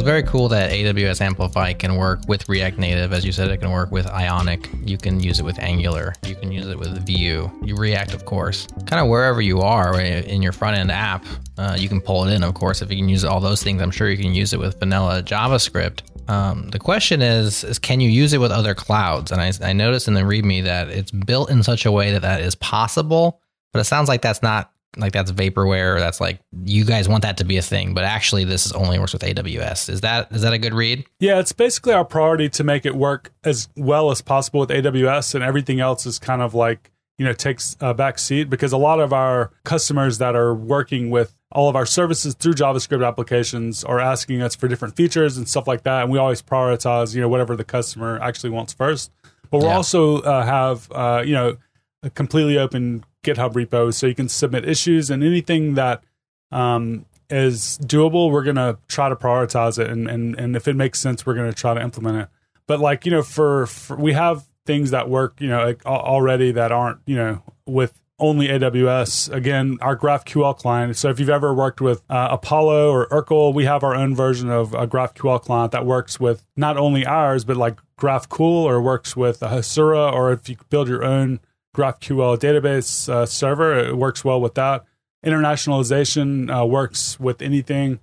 very cool that AWS Amplify can work with React Native. As you said, it can work with Ionic. You can use it with Angular. You can use it with Vue. You React, of course. Kind of wherever you are in your front end app, uh, you can pull it in. Of course, if you can use all those things, I'm sure you can use it with vanilla JavaScript. Um, the question is, is can you use it with other clouds? And I, I noticed in the README that it's built in such a way that that is possible, but it sounds like that's not like that's vaporware. That's like you guys want that to be a thing, but actually this is only works with AWS. Is that is that a good read? Yeah, it's basically our priority to make it work as well as possible with AWS, and everything else is kind of like you know takes a back seat because a lot of our customers that are working with all of our services through JavaScript applications are asking us for different features and stuff like that, and we always prioritize you know whatever the customer actually wants first. But we Yeah. also uh, have uh, you know a completely open GitHub repo, so you can submit issues and anything that um, is doable. We're gonna try to prioritize it, and and and if it makes sense, we're gonna try to implement it. But like you know, for, for we have things that work you know like, already that aren't you know with only AWS. Again, our GraphQL client. So if you've ever worked with uh, Apollo or urql, we have our own version of a GraphQL client that works with not only ours, but like GraphCool or works with Hasura, or if you build your own GraphQL database uh, server, it works well with that. Internationalization uh, works with anything.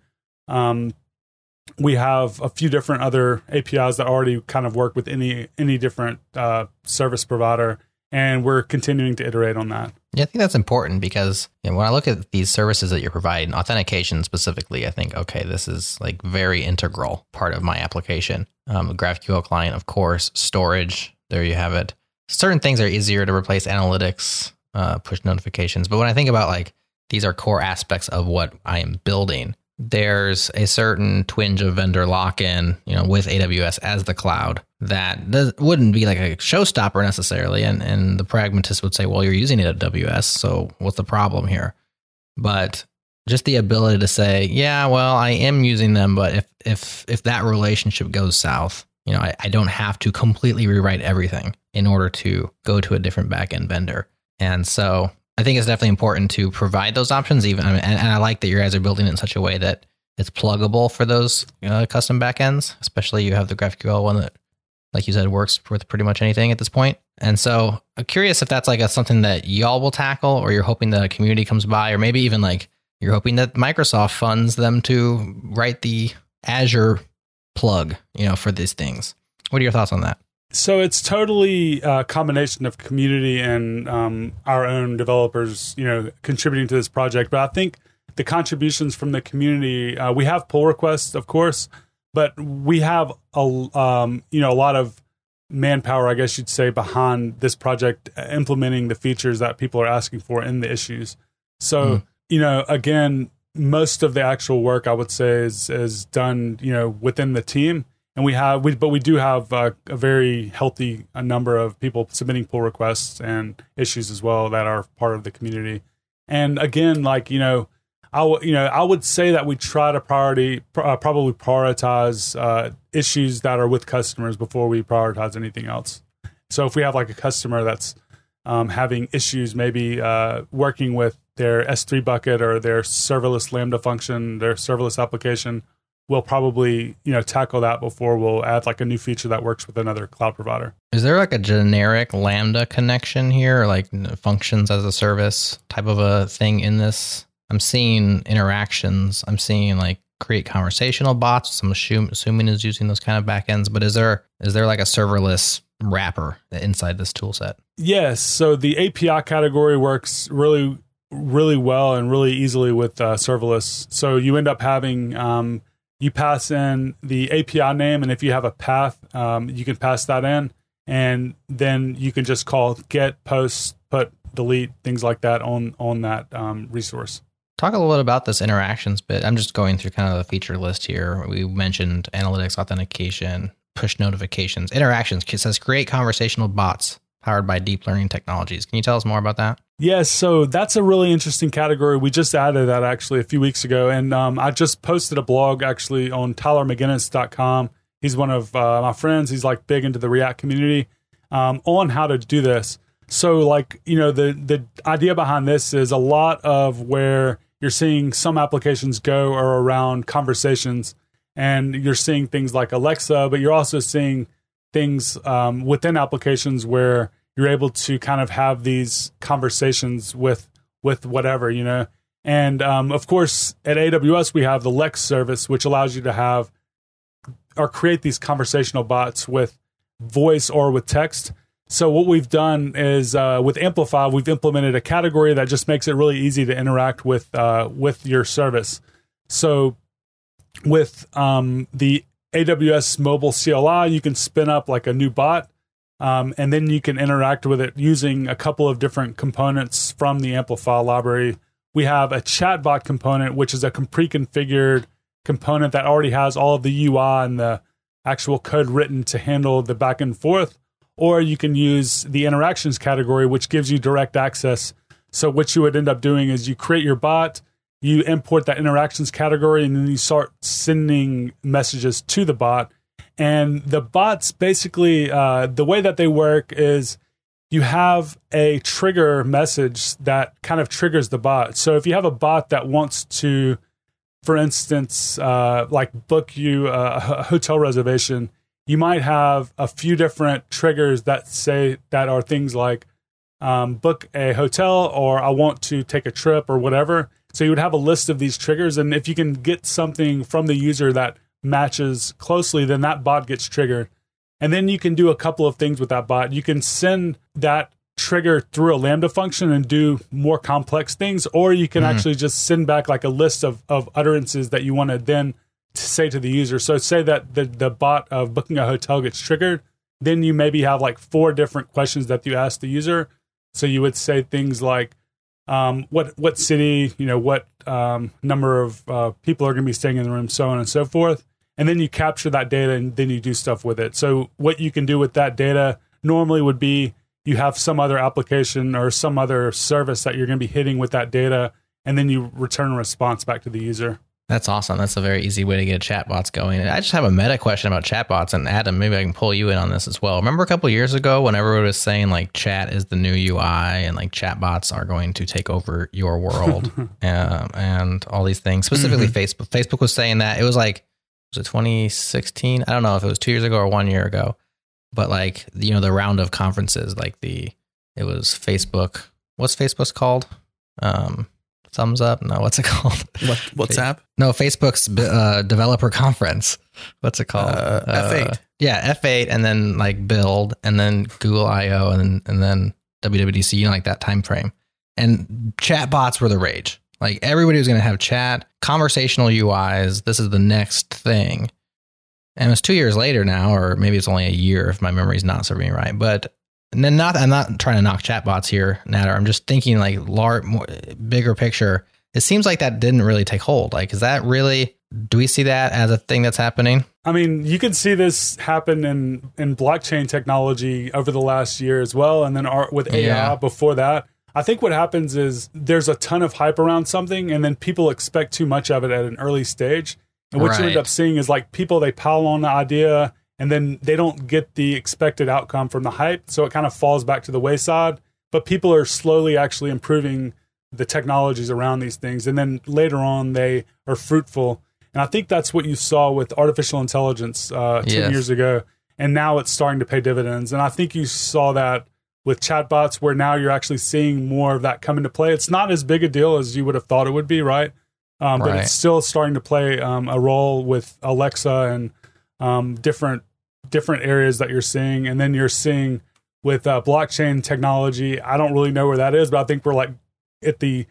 Um, we have a few different other APIs that already kind of work with any any different uh, service provider, and we're continuing to iterate on that. Yeah, I think that's important because you know, when I look at these services that you're providing, authentication specifically, I think, okay, this is like very integral part of my application. Um, GraphQL client, of course, storage, there you have it. Certain things are easier to replace analytics, uh, push notifications. But when I think about like these are core aspects of what I am building, there's a certain twinge of vendor lock in, you know, with AWS as the cloud that does, wouldn't be like a showstopper necessarily. And, and the pragmatist would say, well, you're using AWS, so what's the problem here? But just the ability to say, yeah, well, I am using them, but if if if that relationship goes south, you know, I, I don't have to completely rewrite everything in order to go to a different backend vendor. And so I think it's definitely important to provide those options. Even and, and I like that you guys are building it in such a way that it's pluggable for those uh, custom backends. Especially you have the GraphQL one that, like you said, works with pretty much anything at this point. And so I'm curious if that's like a, something that y'all will tackle, or you're hoping the community comes by, or maybe even like you're hoping that Microsoft funds them to write the Azure plug, you know, for these things. What are your thoughts on that? So it's totally a combination of community and um, our own developers, you know, contributing to this project. But I think the contributions from the community, uh, we have pull requests, of course, but we have a um, you know a lot of manpower, I guess you'd say, behind this project, uh, implementing the features that people are asking for in the issues. So you know, again, most of the actual work I would say is is done, you know, within the team and we have we but we do have uh, a very healthy a number of people submitting pull requests and issues as well that are part of the community. And again like you know I w- you know I would say that we try to priority pr- uh, probably prioritize uh, issues that are with customers before we prioritize anything else. So if we have like a customer that's um, having issues maybe uh, working with their S3 bucket or their serverless Lambda function their serverless application we'll probably you know tackle that before we'll add like a new feature that works with another cloud provider. Is there like a generic Lambda connection here, like functions as a service type of a thing in this? I'm seeing interactions. I'm seeing like create conversational bots. I'm assume, assuming is using those kind of backends. But is there is there like a serverless wrapper inside this tool set? Yes. So the API category works really really well and really easily with uh, serverless. So you end up having um, you pass in the API name, and if you have a path, um, you can pass that in, and then you can just call get, post, put, delete, things like that on on that um, resource. Talk a little bit about this interactions bit. I'm just going through kind of the feature list here. We mentioned analytics, authentication, push notifications, interactions. It says create conversational bots powered by deep learning technologies. Can you tell us more about that? Yes, so that's a really interesting category. We just added that actually a few weeks ago, and um, I just posted a blog actually on TylerMcGinnis.com. He's one of uh, my friends. He's like big into the React community um, on how to do this. So, like you know, the the idea behind this is a lot of where you're seeing some applications go are around conversations, and you're seeing things like Alexa, but you're also seeing things um, within applications where you're able to kind of have these conversations with with whatever you know? And um, of course at aws we have the lex service which allows you to have or create these conversational bots with voice or with text. So what we've done is uh, with amplify we've implemented a category that just makes it really easy to interact with uh, with your service. So with um, the aws mobile cli you can spin up like a new bot um, and then you can interact with it using a couple of different components from the Amplify library. We have a chatbot component, which is a pre-configured component that already has all of the UI and the actual code written to handle the back and forth. Or you can use the interactions category, which gives you direct access. So what you would end up doing is you create your bot, you import that interactions category, and then you start sending messages to the bot. And the bots basically, uh, the way that they work is you have a trigger message that kind of triggers the bot. So if you have a bot that wants to, for instance, uh, like book you a, hotel reservation, you might have a few different triggers that say that are things like um, book a hotel or I want to take a trip or whatever. So you would have a list of these triggers, and if you can get something from the user that matches closely, then that bot gets triggered. And then you can do a couple of things with that bot. You can send that trigger through a Lambda function and do more complex things, or you can mm. actually just send back like a list of, of utterances that you want to then say to the user. So say that the, the bot of booking a hotel gets triggered, then you maybe have like four different questions that you ask the user. So you would say things like, um, what what city, you know, what um, number of uh, people are going to be staying in the room, so on and so forth and then you capture that data and then you do stuff with it. So what you can do with that data normally would be you have some other application or some other service that you're going to be hitting with that data and then you return a response back to the user. That's awesome. That's a very easy way to get chatbots going. And I just have a meta question about chatbots. And Adam, maybe I can pull you in on this as well. Remember a couple years ago when everyone was saying like chat is the new UI and like chatbots are going to take over your world (laughs) um, and all these things. Specifically, mm-hmm. Facebook. Facebook was saying that it was like was it 2016? I don't know if it was two years ago or one year ago, but like you know the round of conferences, like the it was Facebook. What's Facebook's called? Um, thumbs up? No, what's it (laughs) called? What WhatsApp? No, Facebook's uh, developer conference. What's it called? Uh, F8. Uh, yeah, F8, and then like Build, and then Google I/O, and and then WWDC. You know, like that time frame. And chatbots were the rage. Like everybody was going to have chat, conversational UIs. This is the next thing. And it's two years later now, or maybe it's only a year if my memory's not serving me right. But then not, I'm not trying to knock chatbots here, Nader. I'm just thinking like large, more, bigger picture. It seems like that didn't really take hold. Like, is that really? Do we see that as a thing that's happening? I mean, you could see this happen in in blockchain technology over the last year as well, and then with AI yeah. before that. I think what happens is there's a ton of hype around something, and then people expect too much of it at an early stage. And what right. you end up seeing is like people they pile on the idea, and then they don't get the expected outcome from the hype, so it kind of falls back to the wayside. But people are slowly actually improving the technologies around these things, and then later on they are fruitful. And I think that's what you saw with artificial intelligence uh, ten yes. years ago, and now it's starting to pay dividends. And I think you saw that with chatbots where now you're actually seeing more of that come into play. It's not as big a deal as you would have thought it would be, right? Um, right. But it's still starting to play um, a role with Alexa and um, different different areas that you're seeing, and then you're seeing with uh, blockchain technology. I don't really know where that is, but I think we're like at the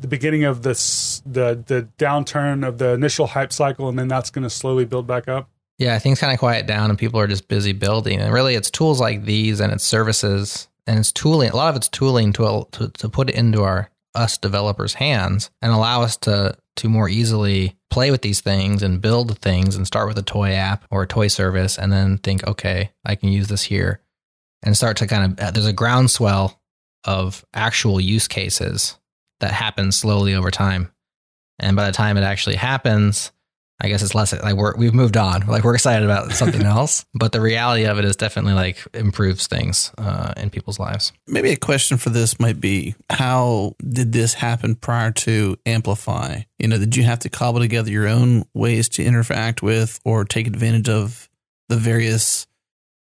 the beginning of this the the downturn of the initial hype cycle, and then that's going to slowly build back up. Yeah, things kind of quiet down, and people are just busy building. And really, it's tools like these and it's services and it's tooling. A lot of it's tooling to to, to put it into our us developers' hands and allow us to to more easily play with these things and build things and start with a toy app or a toy service and then think, okay, I can use this here and start to kind of uh, there's a groundswell of actual use cases that happen slowly over time. And by the time it actually happens, I guess it's less like we're we've moved on. Like we're excited about (laughs) something else, but the reality of it is definitely like improves things uh, in people's lives. Maybe a question for this might be: How did this happen prior to Amplify? You know, did you have to cobble together your own ways to interact with or take advantage of the various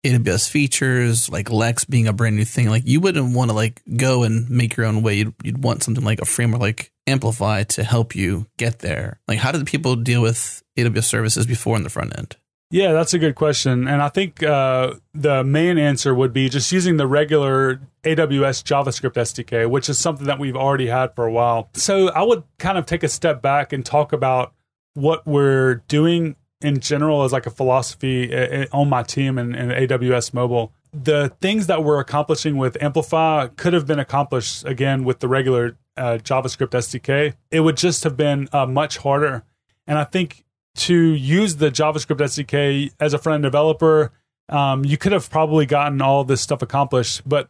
AWS features, like Lex being a brand new thing? Like you wouldn't want to like go and make your own way. You'd, you'd want something like a framework like Amplify to help you get there? Like, how did people deal with AWS services before in the front end? Yeah, that's a good question. And I think uh, the main answer would be just using the regular AWS JavaScript SDK, which is something that we've already had for a while. So I would kind of take a step back and talk about what we're doing in general as like a philosophy uh, uh, on my team and, and AWS Mobile. The things that we're accomplishing with Amplify could have been accomplished again with the regular uh, JavaScript SDK, it would just have been uh, much harder. And I think to use the JavaScript SDK as a front end developer, um, you could have probably gotten all this stuff accomplished. But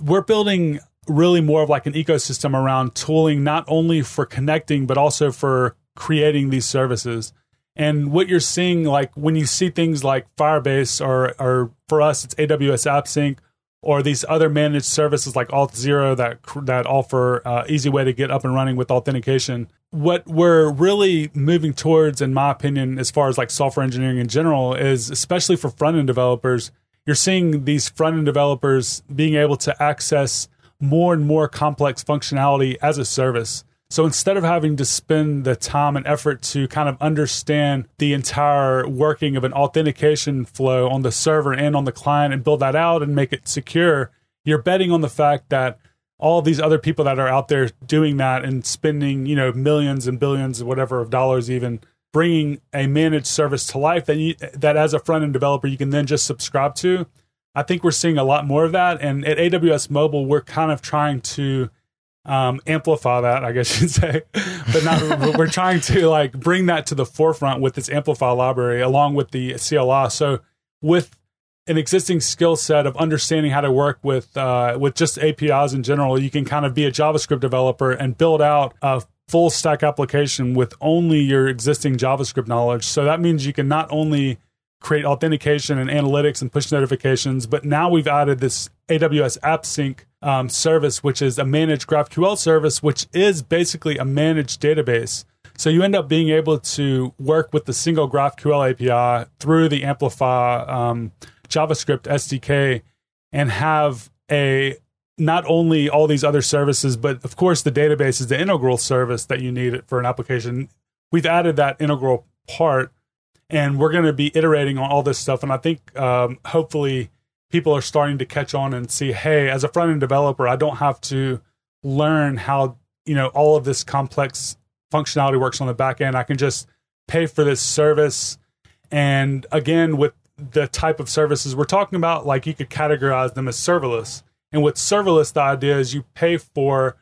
we're building really more of like an ecosystem around tooling, not only for connecting, but also for creating these services. And what you're seeing, like when you see things like Firebase, or, or for us, it's AWS AppSync, or these other managed services like Auth0 that that offer uh, easy way to get up and running with authentication. What we're really moving towards, in my opinion, as far as like software engineering in general, is especially for front end developers. You're seeing these front end developers being able to access more and more complex functionality as a service. So instead of having to spend the time and effort to kind of understand the entire working of an authentication flow on the server and on the client and build that out and make it secure, you're betting on the fact that all these other people that are out there doing that and spending, you know, millions and billions, whatever of dollars, even bringing a managed service to life that you, that as a front end developer you can then just subscribe to. I think we're seeing a lot more of that, and at AWS Mobile, we're kind of trying to um, amplify that, I guess (laughs) you'd say. but not, we're trying to like bring that to the forefront with this amplify library along with the CLI. So with an existing skill set of understanding how to work with uh, with just APIs in general, you can kind of be a JavaScript developer and build out a full stack application with only your existing JavaScript knowledge. So that means you can not only create authentication and analytics and push notifications, but now we've added this AWS AppSync um, service, which is a managed GraphQL service, which is basically a managed database. So you end up being able to work with the single GraphQL API through the Amplify um, JavaScript SDK and have a not only all these other services, but of course the database is the integral service that you need for an application. We've added that integral part, and we're going to be iterating on all this stuff. And I think um, hopefully people are starting to catch on and see, hey, as a front end developer, I don't have to learn how you know all of this complex functionality works on the back end. I can just pay for this service. And again, with the type of services we're talking about, like you could categorize them as serverless. And with serverless, the idea is you pay for,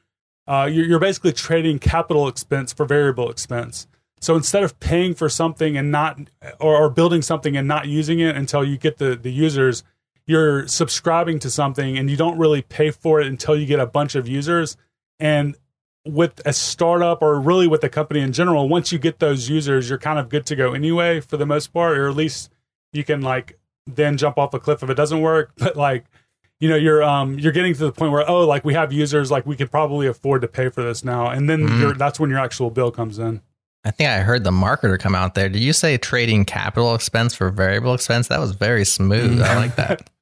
uh, you're, basically trading capital expense for variable expense. So instead of paying for something and not, or, or building something and not using it until you get the, the users, you're subscribing to something and you don't really pay for it until you get a bunch of users. And with a startup or really with a company in general, once you get those users, you're kind of good to go anyway for the most part, or at least you can like then jump off a cliff if it doesn't work. (laughs) But like, you know, you're um you're getting to the point where oh, like we have users, like we could probably afford to pay for this now, and then mm-hmm. that's when your actual bill comes in. I think I heard the marketer come out there. Did you say trading capital expense for variable expense? That was very smooth. I like that. (laughs)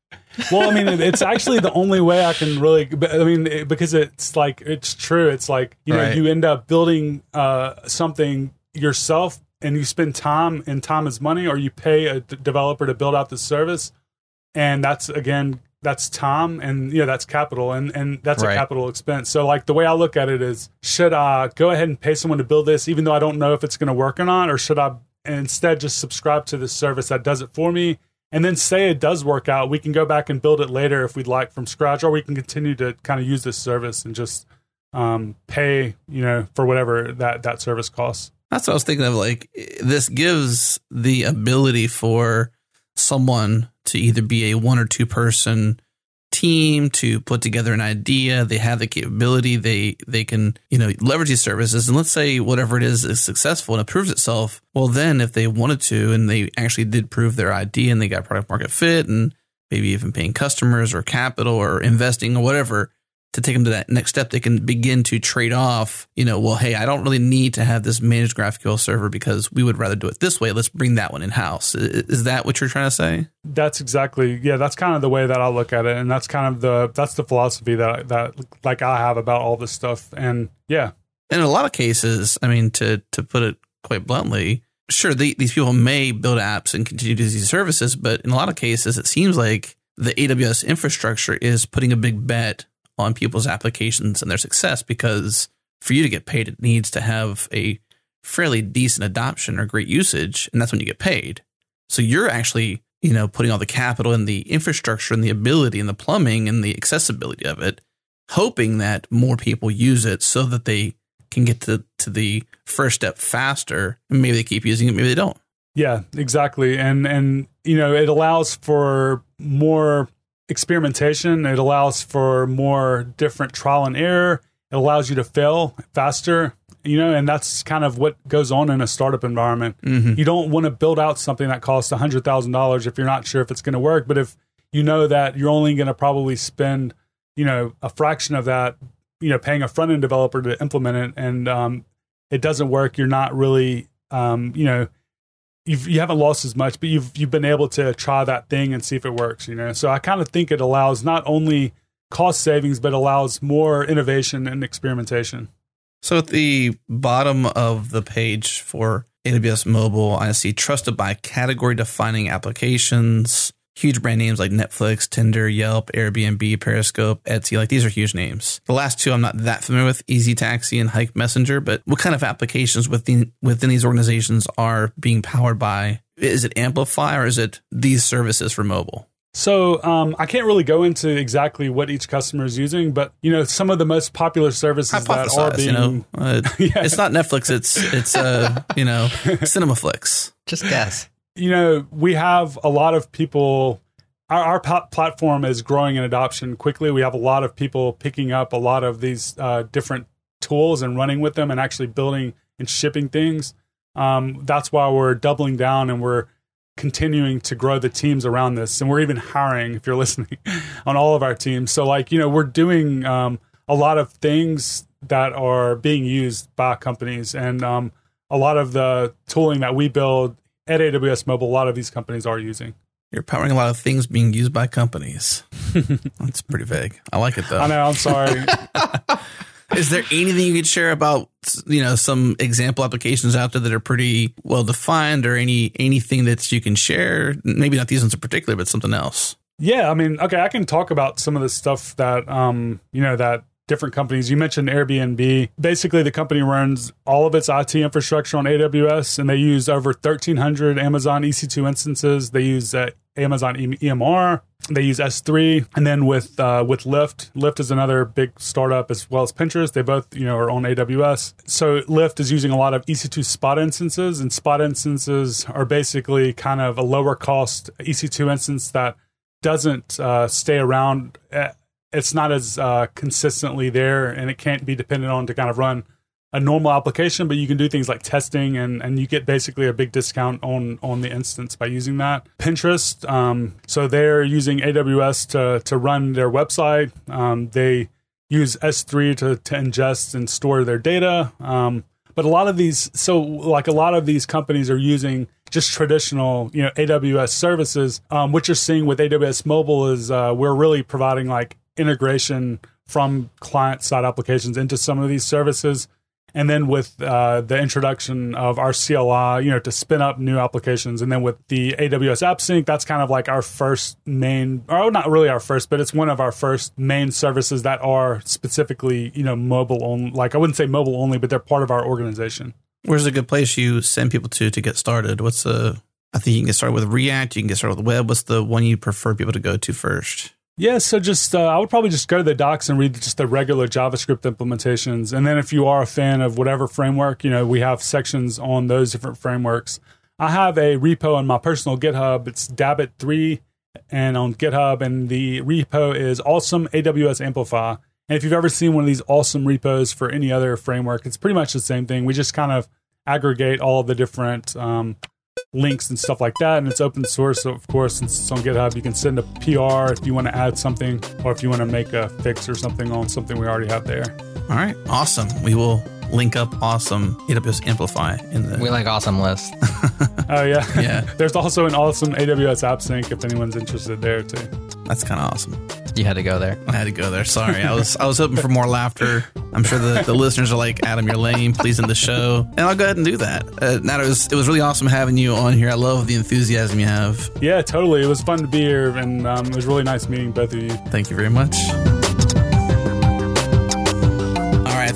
well, I mean, it's actually the only way I can really. I mean, because it's like it's true. It's like you know, right. you end up building uh, something yourself, and you spend time, and time is money, or you pay a d- developer to build out the service, and that's again, that's time, and you know, that's capital, and and that's right. a capital expense. So, like the way I look at it is, should I go ahead and pay someone to build this, even though I don't know if it's going to work or not, or should I instead just subscribe to the service that does it for me? And then say it does work out, we can go back and build it later if we'd like from scratch, or we can continue to kind of use this service and just um, pay, you know, for whatever that that service costs. That's what I was thinking of. Like this gives the ability for someone to either be a one or two person team to put together an idea. They have the capability. They they can you know leverage these services. And let's say whatever it is is successful and it proves itself. Well, then if they wanted to and they actually did prove their idea and they got product market fit and maybe even paying customers or capital or investing or whatever, to take them to that next step, they can begin to trade off, you know, well, hey, I don't really need to have this managed GraphQL server because we would rather do it this way. Let's bring that one in house. Is that what you're trying to say? That's exactly, yeah, that's kind of the way that I look at it. And that's kind of the, that's the philosophy that, that like I have about all this stuff. And yeah. In a lot of cases, I mean, to, to put it quite bluntly, sure, the, these people may build apps and continue to use these services, but in a lot of cases, it seems like the AWS infrastructure is putting a big bet on people's applications and their success because for you to get paid, it needs to have a fairly decent adoption or great usage, and that's when you get paid. So you're actually, you know, putting all the capital and the infrastructure and the ability and the plumbing and the accessibility of it. hoping that more people use it so that they can get to, to the first step faster. And maybe they keep using it, maybe they don't. Yeah, exactly. And and you know, it allows for more experimentation. It allows for more different trial and error. It allows you to fail faster. You know, and that's kind of what goes on in a startup environment. You don't want to build out something that costs hundred thousand dollars if you're not sure if it's going to work. But if you know that you're only going to probably spend, you know, a fraction of that, you know, paying a front end developer to implement it, and um, it doesn't work, you're not really, um, you know, you've you haven't lost as much, but you've you've been able to try that thing and see if it works. You know, so I kind of think it allows not only cost savings, but allows more innovation and experimentation. So at the bottom of the page for AWS Mobile, I see trusted by category defining applications. Huge brand names like Netflix, Tinder, Yelp, Airbnb, Periscope, Etsy. Like these are huge names. The last two I'm not that familiar with, Easy Taxi and Hike Messenger. But what kind of applications within within these organizations are being powered by? Is it Amplify or is it these services for mobile? So um, I can't really go into exactly what each customer is using, but you know some of the most popular services that are being you know, uh, (laughs) Yeah. it's not Netflix. It's it's uh, you know, (laughs) CinemaFlix. Just guess. You know, we have a lot of people. Our, our pla- platform is growing in adoption quickly. We have a lot of people picking up a lot of these uh, different tools and running with them and actually building and shipping things. Um, that's why we're doubling down and we're continuing to grow the teams around this. And we're even hiring, if you're (laughs) listening, on all of our teams. So, like, you know, we're doing um, a lot of things that are being used by companies. And um, a lot of the tooling that we build at AWS Mobile, a lot of these companies are using. You're powering a lot of things being used by companies. (laughs) That's pretty vague. I like it though. I know, I'm sorry. (laughs) Is there anything you could share about you know some example applications out there that are pretty well defined, or any anything that you can share? Maybe not these ones in particular, but something else. yeah, I mean, okay, I can talk about some of the stuff that, um, you know, that different companies. You mentioned Airbnb. Basically, the company runs all of its IT infrastructure on AWS, and they use over 1,300 Amazon EC2 instances. They use uh, Amazon EMR. They use S3, and then with uh, with Lyft, Lyft is another big startup as well as Pinterest. They both you know are on AWS. So Lyft is using a lot of EC2 Spot instances, and Spot instances are basically kind of a lower cost EC2 instance that doesn't uh, stay around. It's not as uh, consistently there, and it can't be dependent on to kind of run a normal application. But you can do things like testing, and and you get basically a big discount on on the instance by using that. Pinterest, um, so they're using AWS to to run their website. Um, they use S3 to to ingest and store their data. Um, but a lot of these, so like a lot of these companies are using just traditional, you know, AWS services. Um, what you're seeing with AWS Mobile is uh, we're really providing like integration from client side applications into some of these services. And then with uh, the introduction of our CLI, you know, to spin up new applications, and then with the AWS AppSync, that's kind of like our first main, or not really our first, but it's one of our first main services that are specifically, you know, mobile only. Like I wouldn't say mobile only, but they're part of our organization. Where's a good place you send people to to get started? What's the? I think you can get started with React. You can get started with web. What's the one you prefer people to go to first? Yeah, so just uh, I would probably just go to the docs and read just the regular JavaScript implementations, and then if you are a fan of whatever framework, you know we have sections on those different frameworks. I have a repo on my personal GitHub. It's Dabit three, and on GitHub, and the repo is awesome AWS Amplify. And if you've ever seen one of these awesome repos for any other framework, it's pretty much the same thing. We just kind of aggregate all the different um, links and stuff like that. And it's open source. So, of course, since it's on GitHub, you can send a PR if you want to add something or if you want to make a fix or something on something we already have there. All right, awesome. We will link up awesome AWS Amplify in the. We like awesome list. (laughs) Oh, yeah. Yeah. (laughs) There's also an awesome AWS AppSync if anyone's interested there, too. That's kind of awesome. You had to go there. I had to go there. Sorry, I was I was hoping for more laughter. I'm sure the, the listeners are like, Adam, you're lame. Please end the show, and I'll go ahead and do that. Uh, Nat, it was it was really awesome having you on here. I love the enthusiasm you have. Yeah, totally. It was fun to be here, and um, it was really nice meeting both of you. Thank you very much.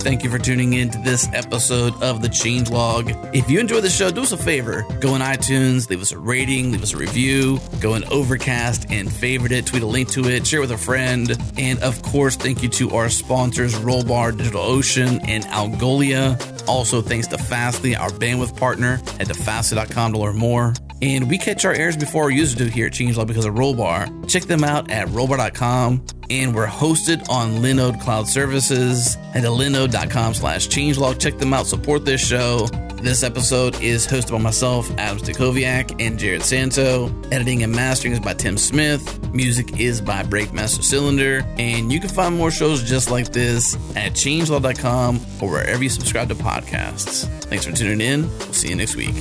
Thank you for tuning in to this episode of the Changelog. If you enjoyed the show, do us a favor. Go on iTunes, leave us a rating, leave us a review, go on Overcast and favorite it, tweet a link to it, share it with a friend. And of course, thank you to our sponsors, Rollbar, DigitalOcean, and Algolia. Also, thanks to Fastly, our bandwidth partner. Head to fastly.com to learn more. And we catch our errors before our users do here at Changelog because of Rollbar. Check them out at rollbar.com. And we're hosted on Linode Cloud Services. Head to linode.com slash changelog. Check them out. Support this show. This episode is hosted by myself, Adam Stacoviak, and Jerod Santo. Editing and mastering is by Tim Smith. Music is by Breakmaster Cylinder. And you can find more shows just like this at changelog.com or wherever you subscribe to podcasts. Thanks for tuning in. We'll see you next week.